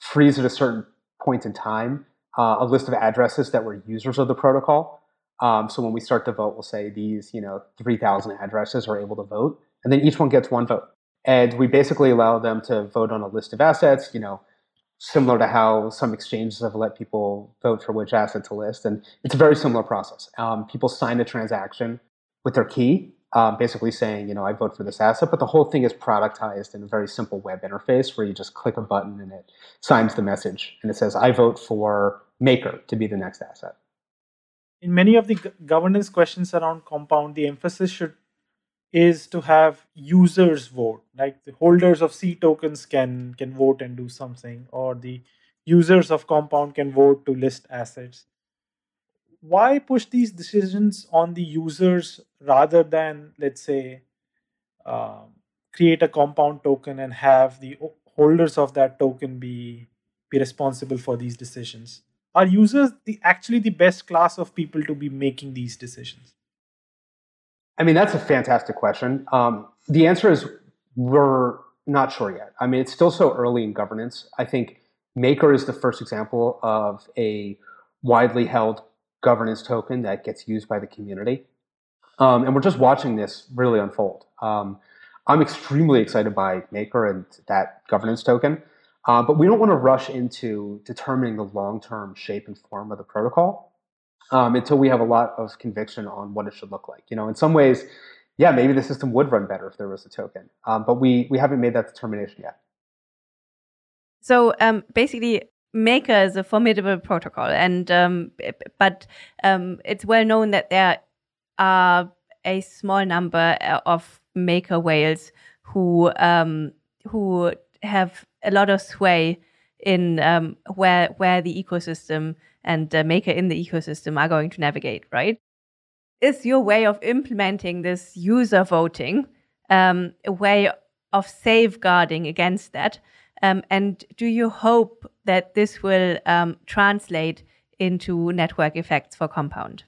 freeze at a certain point in time uh, a list of addresses that were users of the protocol. Um, so when we start to vote, we'll say these, you know, 3,000 addresses are able to vote, and then each one gets one vote. And we basically allow them to vote on a list of assets, you know, similar to how some exchanges have let people vote for which asset to list. And it's a very similar process. Um, people sign a transaction with their key, um, basically saying, you know, I vote for this asset, but the whole thing is productized in a very simple web interface where you just click a button and it signs the message and it says, I vote for Maker to be the next asset. In many of the governance questions around Compound, the emphasis should is to have users vote like the holders of c tokens can can vote and do something or the users of compound can vote to list assets why push these decisions on the users rather than let's say uh, create a compound token and have the holders of that token be be responsible for these decisions are users the actually the best class of people to be making these decisions I mean, that's a fantastic question. Um, the answer is we're not sure yet. I mean, it's still so early in governance. I think Maker is the first example of a widely held governance token that gets used by the community. Um, and we're just watching this really unfold. Um, I'm extremely excited by Maker and that governance token, uh, but we don't want to rush into determining the long term shape and form of the protocol um, until we have a lot of conviction on what it should look like. You know, in some ways, yeah, maybe the system would run better if there was a token, um, but we we haven't made that determination yet. So um, basically, Maker is a formidable protocol, and um, but um, it's well known that there are a small number uh, of Maker whales who um, who have a lot of sway in um, where where the ecosystem and uh, Maker in the ecosystem are going to navigate, right? Is your way of implementing this user voting um, a way of safeguarding against that? Um, and do you hope that this will um, translate into network effects for Compound?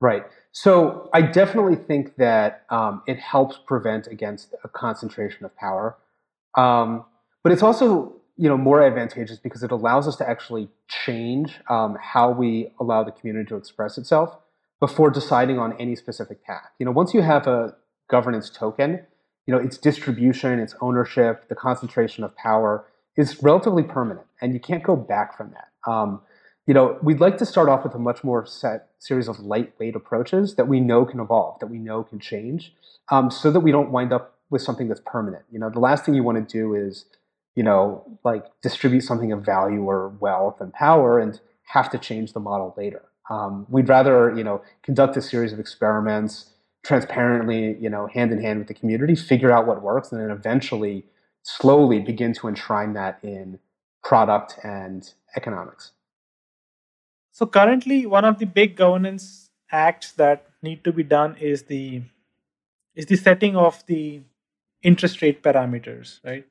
Right. So I definitely think that um, it helps prevent against a concentration of power. Um, but it's also you know more advantageous because it allows us to actually change um, how we allow the community to express itself before deciding on any specific path. You know, once you have a governance token, you know its distribution, its ownership, the concentration of power is relatively permanent, and you can't go back from that. Um, you know, we'd like to start off with a much more set series of lightweight approaches that we know can evolve, that we know can change, um, so that we don't wind up with something that's permanent. You know, the last thing you want to do is you know, like distribute something of value or wealth and power and have to change the model later. Um, we'd rather, you know, conduct a series of experiments transparently, you know, hand in hand with the community, figure out what works, and then eventually, slowly begin to enshrine that in product and economics. So currently, one of the big governance acts that need to be done is the is the setting of the interest rate parameters, right?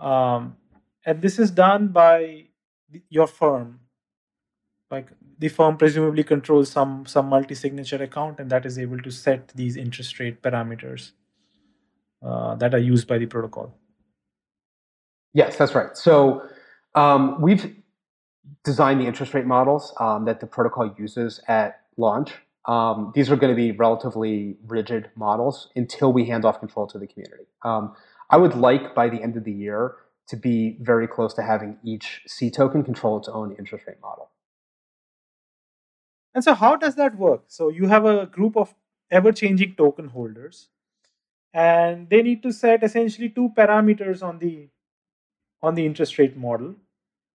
um, and this is done by your firm like the firm presumably controls some some multi-signature account and that is able to set these interest rate parameters uh, that are used by the protocol. Yes that's right. So um, we've designed the interest rate models um, that the protocol uses at launch. Um, these are going to be relatively rigid models until we hand off control to the community. Um, I would like by the end of the year to be very close to having each C token control its own interest rate model. And so, how does that work? So, you have a group of ever changing token holders, and they need to set essentially two parameters on the on the interest rate model,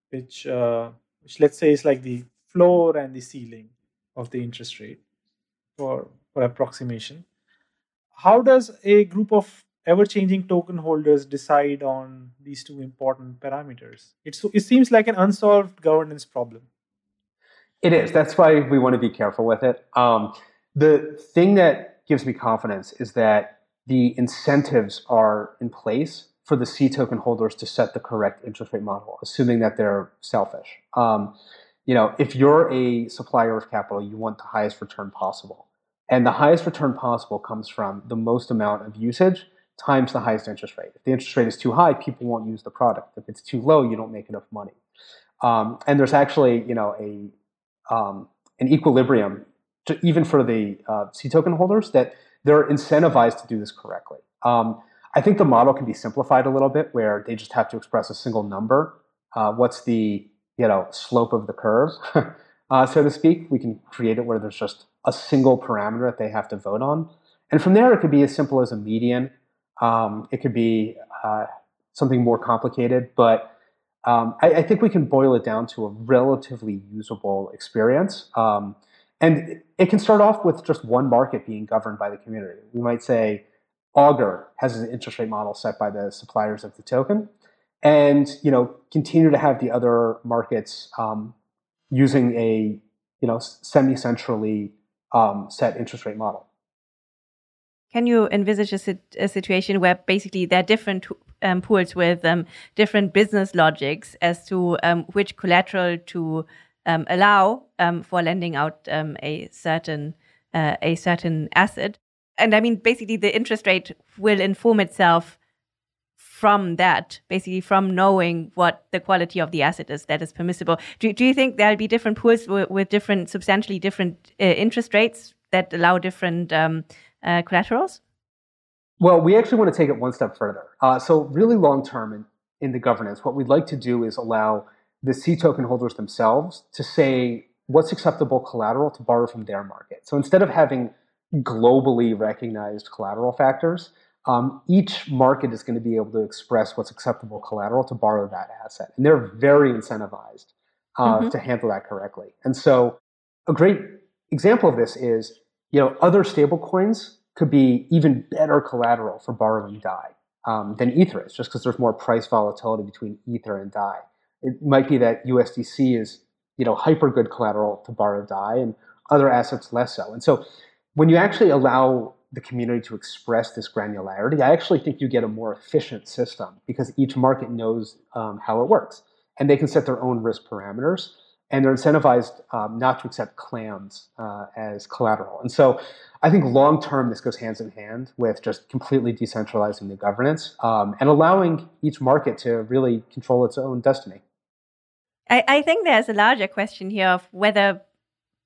which uh, which let's say is like the floor and the ceiling of the interest rate for for approximation. How does a group of ever changing token holders decide on these two important parameters? It's, it seems like an unsolved governance problem. It is. That's why we want to be careful with it. Um, the thing that gives me confidence is that the incentives are in place for the C token holders to set the correct interest rate model, assuming that they're selfish. Um, you know, if you're a supplier of capital, you want the highest return possible. And the highest return possible comes from the most amount of usage times the highest interest rate. If the interest rate is too high, people won't use the product. If it's too low, you don't make enough money. Um, and there's actually, you know, a um, an equilibrium, to, even for the uh, C token holders, that they're incentivized to do this correctly. Um, I think the model can be simplified a little bit where they just have to express a single number. Uh, what's the you know slope of the curve, uh, so to speak? We can create it where there's just a single parameter that they have to vote on, and from there it could be as simple as a median. Um, it could be uh, something more complicated, but um, I, I, think we can boil it down to a relatively usable experience. Um, and it can start off with just one market being governed by the community. We might say Augur has an interest rate model set by the suppliers of the token, and you know continue to have the other markets um, using a you know semi-centrally um, set interest rate model. Can you envisage a, a situation where basically there are different um, pools with um, different business logics as to um, which collateral to um, allow um, for lending out a certain uh, a certain asset. And I mean, basically, the interest rate will inform itself from that, basically from knowing what the quality of the asset is that is permissible. Do, do you think there'll be different pools with, with different, substantially different uh, interest rates that allow different um, uh, collaterals? Well, we actually want to take it one step further. Uh, so, really long term in, in the governance, what we'd like to do is allow the C token holders themselves to say what's acceptable collateral to borrow from their market. So instead of having globally recognized collateral factors, um, each market is going to be able to express what's acceptable collateral to borrow that asset. And they're very incentivized uh, mm-hmm. to handle that correctly. And so a great example of this is, you know, other stablecoins could be even better collateral for borrowing DAI um, than Ether is, just because there's more price volatility between Ether and DAI. It might be that USDC is you know hyper good collateral to borrow DAI and other assets less so. And so when you actually allow the community to express this granularity, I actually think you get a more efficient system because each market knows um, how it works and they can set their own risk parameters and they're incentivized um, not to accept clams uh, as collateral. And so I think long term, this goes hands in hand with just completely decentralizing the governance um, and allowing each market to really control its own destiny. I, I think there's a larger question here of whether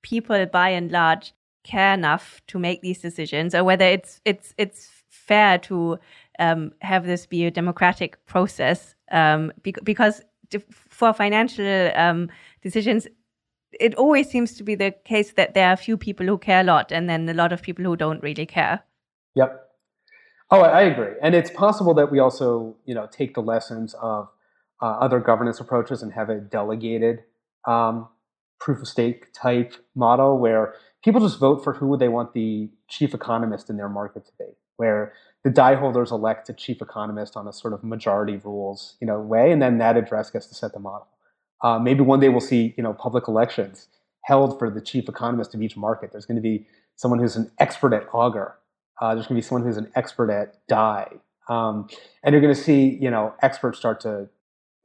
people by and large care enough to make these decisions or whether it's it's it's fair to um, have this be a democratic process um, because for financial um, decisions it always seems to be the case that there are a few people who care a lot and then a lot of people who don't really care. Yep. Oh i agree. And it's possible that we also you know take the lessons of uh, other governance approaches and have a delegated um, proof of stake type model where people just vote for who they want the chief economist in their market to be, where the DAI holders elect a chief economist on a sort of majority rules, you know, way, and then that address gets to set the model. Uh, maybe one day we'll see, you know, public elections held for the chief economist of each market. There's going to be someone who's an expert at Augur. Uh, there's going to be someone who's an expert at DAI. Um, and you're going to see, you know, experts start to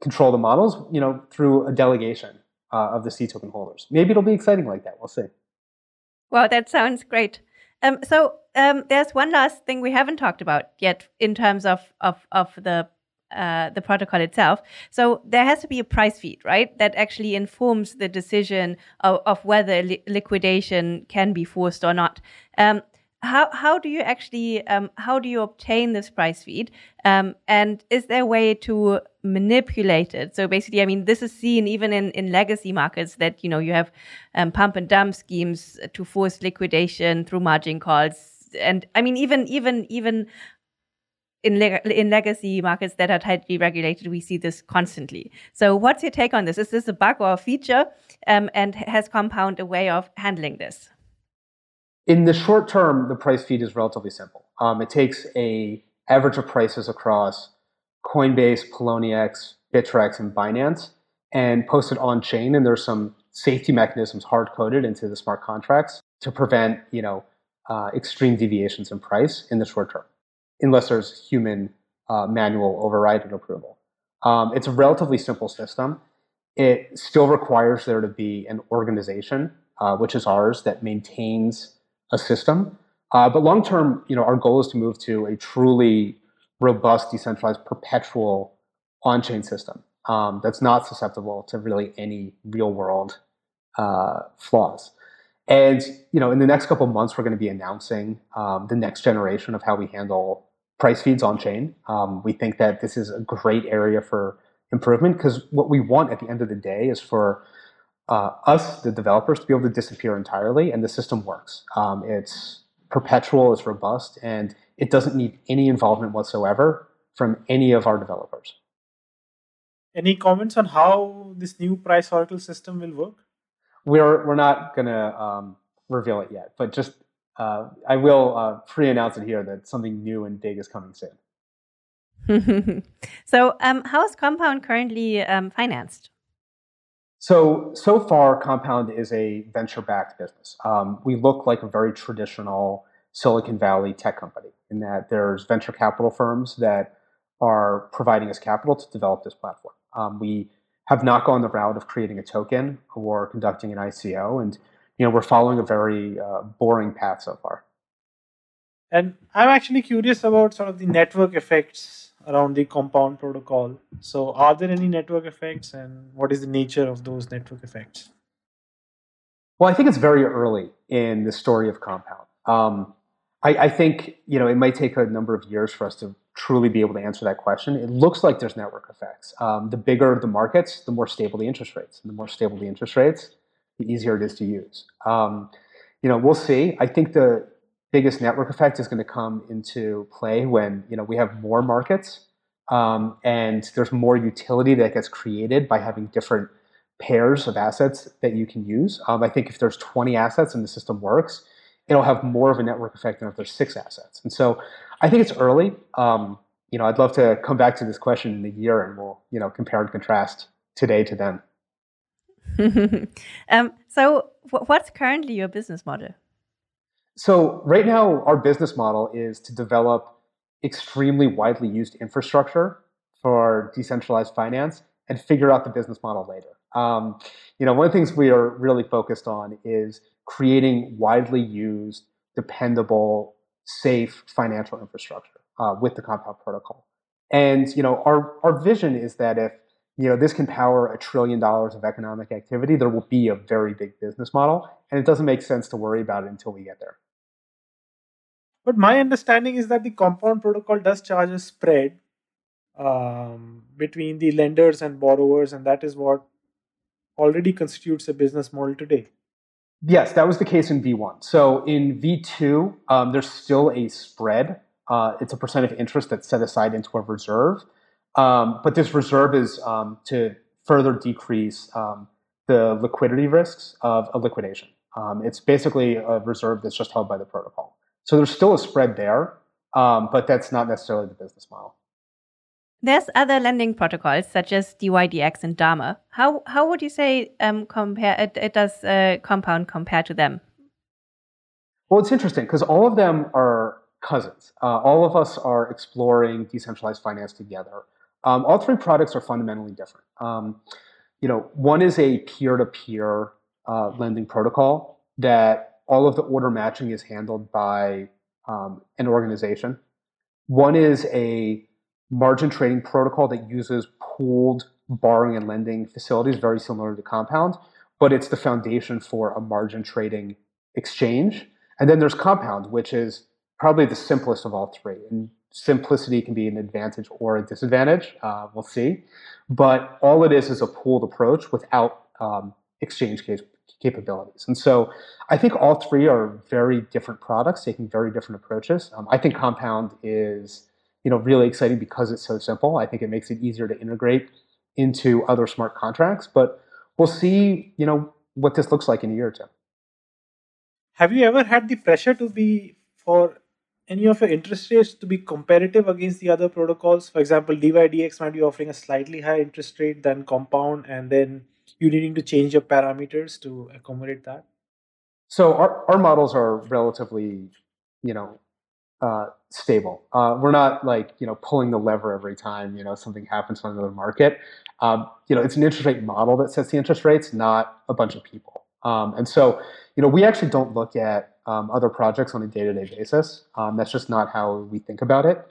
control the models, you know, through a delegation uh, of the C token holders. Maybe it'll be exciting like that. We'll see. Wow, that sounds great. Um, so um, there's one last thing we haven't talked about yet in terms of of of the uh, the protocol itself. So there has to be a price feed, right? That actually informs the decision of, of whether li- liquidation can be forced or not. Um, how how do you actually um, how do you obtain this price feed um, and is there a way to manipulate it so basically i mean this is seen even in, in legacy markets that you know you have um, pump and dump schemes to force liquidation through margin calls and i mean even even even in, leg- in legacy markets that are tightly regulated, we see this constantly. So, what's your take on this? Is this a bug or a feature? Um, and has Compound a way of handling this? In the short term, the price feed is relatively simple. Um, it takes a average of prices across Coinbase, Poloniex, Bittrex, and Binance, and post it on chain. And there's some safety mechanisms hard coded into the smart contracts to prevent, you know, uh, extreme deviations in price in the short term, unless there's human uh, manual override and approval. Um, it's a relatively simple system. It still requires there to be an organization, uh, which is ours, that maintains a system. Uh, but long term, you know, our goal is to move to a truly robust, decentralized, perpetual on-chain system um, that's not susceptible to really any real-world uh, flaws. And you know, in the next couple months, we're going to be announcing um, the next generation of how we handle price feeds on chain. Um, we think that this is a great area for improvement because what we want at the end of the day is for uh, us, the developers, to be able to disappear entirely, and the system works. Um, it's perpetual, it's robust, and it doesn't need any involvement whatsoever from any of our developers. Any comments on how this new price oracle system will work? We're we're not gonna um, reveal it yet, but just uh, I will uh, pre-announce it here that something new and big is coming soon. so, um, how is Compound currently um, financed? So, so far, Compound is a venture-backed business. Um, we look like a very traditional Silicon Valley tech company in that there's venture capital firms that are providing us capital to develop this platform. Um, we have not gone the route of creating a token or conducting an ICO, and you know we're following a very uh, boring path so far. And I'm actually curious about sort of the network effects around the compound protocol. So, are there any network effects, and what is the nature of those network effects? Well, I think it's very early in the story of Compound. Um, I, I, think you know it might take a number of years for us to truly be able to answer that question. It looks like there's network effects. Um, the bigger the markets, the more stable the interest rates, and the more stable the interest rates, the easier it is to use. Um, you know, we'll see. I think the biggest network effect is going to come into play when you know we have more markets um, and there's more utility that gets created by having different pairs of assets that you can use. Um, I think if there's 20 assets and the system works, it'll have more of a network effect than if there's six assets. And so I think it's early. Um, you know, I'd love to come back to this question in a year and we'll, you know, compare and contrast today to then. um, so, what's currently your business model? So, right now, our business model is to develop extremely widely used infrastructure for decentralized finance and figure out the business model later. Um, you know, one of the things we are really focused on is creating widely used, dependable, safe financial infrastructure uh, with the Compound protocol. And you know, our our vision is that if you know this can power a trillion dollars of economic activity, there will be a very big business model, and it doesn't make sense to worry about it until we get there. But my understanding is that the Compound protocol does charge a spread um, between the lenders and borrowers, and that is what already constitutes a business model today. Yes, that was the case in V1. So in V2, um, there's still a spread. Uh, it's a percent of interest that's set aside into a reserve. Um, but this reserve is um, to further decrease um, the liquidity risks of a liquidation. Um, it's basically a reserve that's just held by the protocol. So there's still a spread there, um, but that's not necessarily the business model. There's other lending protocols such as DYDX and Dharma. How how would you say um, compare it, it does uh, Compound compare to them? Well, it's interesting because all of them are cousins. Uh, all of us are exploring decentralized finance together. Um, all three products are fundamentally different. Um, you know, one is a peer-to-peer uh, lending protocol that all of the order matching is handled by um, an organization. One is a margin trading protocol that uses pooled borrowing and lending facilities, very similar to Compound, but it's the foundation for a margin trading exchange. And then there's Compound, which is probably the simplest of all three. And simplicity can be an advantage or a disadvantage. Uh, we'll see. But all it is is a pooled approach without um, exchange case capabilities. And so I think all three are very different products taking very different approaches. Um, I think Compound is you know, really exciting because it's so simple. I think it makes it easier to integrate into other smart contracts. But we'll see, you know, what this looks like in a year or two. Have you ever had the pressure to be for any of your interest rates to be competitive against the other protocols? For example, DYDX might be offering a slightly higher interest rate than Compound, and then you needing to change your parameters to accommodate that. So our, our models are relatively, you know, uh, stable. Uh, we're not like you know pulling the lever every time you know something happens on another market. Um, you know, it's an interest rate model that sets the interest rates, not a bunch of people. Um, and so, you know, we actually don't look at um, other projects on a day-to-day basis. Um, that's just not how we think about it.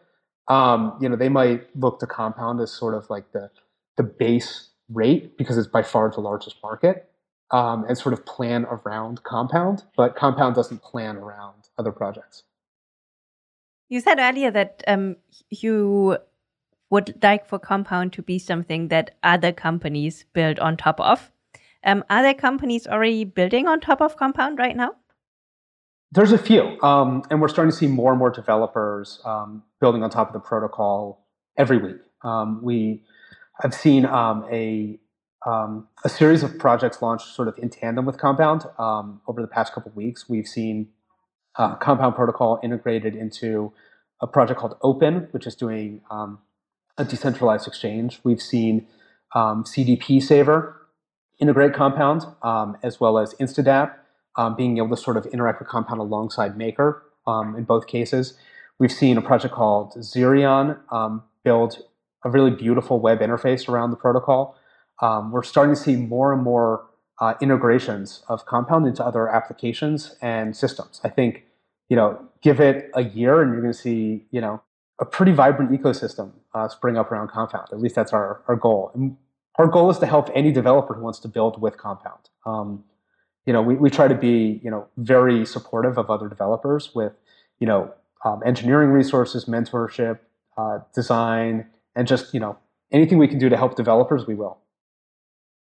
Um, you know, they might look to compound as sort of like the the base rate because it's by far the largest market, um, and sort of plan around compound. But compound doesn't plan around other projects. You said earlier that um, you would like for Compound to be something that other companies build on top of. Um, are there companies already building on top of Compound right now? There's a few, um, and we're starting to see more and more developers um, building on top of the protocol every week. Um, we have seen um, a um, a series of projects launched sort of in tandem with Compound over the past couple of weeks. We've seen uh, Compound protocol integrated into a project called Open, which is doing a decentralized exchange. We've seen CDP Saver integrate Compound, as well as InstaDApp, um, being able to sort of interact with Compound alongside Maker um, in both cases. We've seen a project called Zerion um, build a really beautiful web interface around the protocol. Um, we're starting to see more and more uh, integrations of Compound into other applications and systems. I think, you know, give it a year and you're going to see, you know, a pretty vibrant ecosystem uh, spring up around Compound. At least that's our, our goal. And our goal is to help any developer who wants to build with Compound. Um, you know, we, we try to be, you know, very supportive of other developers with, you know, um, engineering resources, mentorship, uh, design, and just, you know, anything we can do to help developers, we will.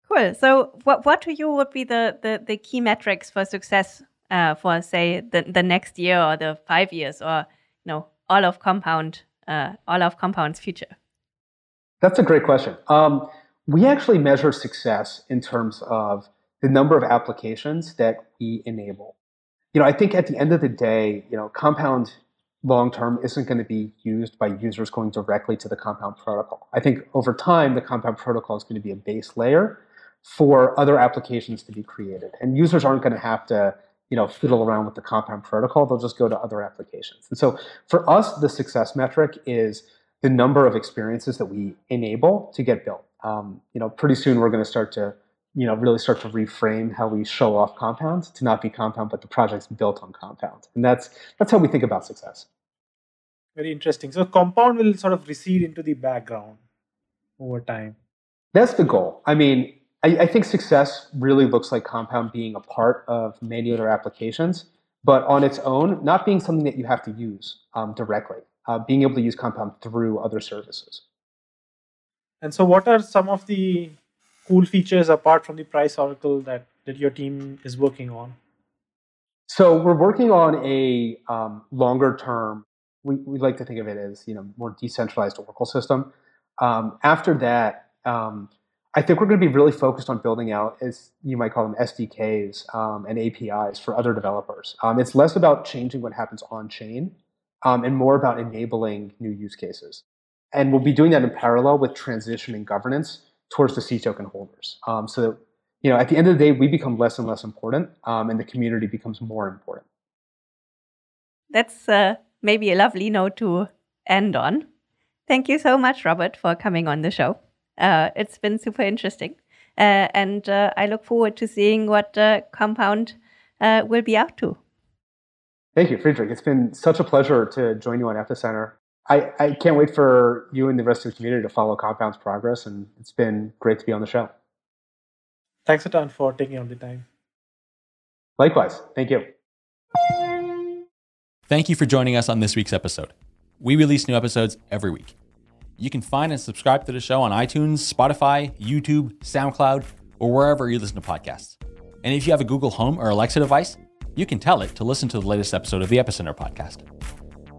Cool. So, what what to you would be the the, the key metrics for success uh, for, say, the the next year or the five years, or you know, all of Compound, uh, all of Compound's future? That's a great question. Um, we actually measure success in terms of the number of applications that we enable. You know, I think at the end of the day, you know, Compound long term isn't going to be used by users going directly to the Compound protocol. I think over time, the Compound protocol is going to be a base layer for other applications to be created, and users aren't going to have to you know fiddle around with the Compound protocol. They'll just go to other applications. And so for us, the success metric is the number of experiences that we enable to get built. Um, you know, pretty soon we're going to start to you know, really start to reframe how we show off Compound to not be Compound, but the project's built on Compound, and that's that's how we think about success. Very interesting. So Compound will sort of recede into the background over time. That's the goal. I mean, I, I think success really looks like Compound being a part of many other applications, but on its own, not being something that you have to use um, directly. Uh, being able to use Compound through other services. And so, what are some of the cool features apart from the price oracle that, that your team is working on? So we're working on a um, longer term. We, we like to think of it as you know more decentralized Oracle system. Um, after that, um, I think we're going to be really focused on building out, as you might call them, SDKs um, and APIs for other developers. Um, it's less about changing what happens on chain um, and more about enabling new use cases. And we'll be doing that in parallel with transitioning governance towards the C token holders. Um, so that, you know, at the end of the day, we become less and less important, um, and the community becomes more important. That's uh, maybe a lovely note to end on. Thank you so much, Robert, for coming on the show. Uh, it's been super interesting, uh, and uh, I look forward to seeing what Compound uh, will be up to. Thank you, Friederike. It's been such a pleasure to join you on Epicenter. I, I can't wait for you and the rest of the community to follow Compound's progress, and it's been great to be on the show. Thanks a ton for taking on the time. Likewise. Thank you. Thank you for joining us on this week's episode. We release new episodes every week. You can find and subscribe to the show on iTunes, Spotify, YouTube, SoundCloud, or wherever you listen to podcasts. And if you have a Google Home or Alexa device, you can tell it to listen to the latest episode of the Epicenter podcast.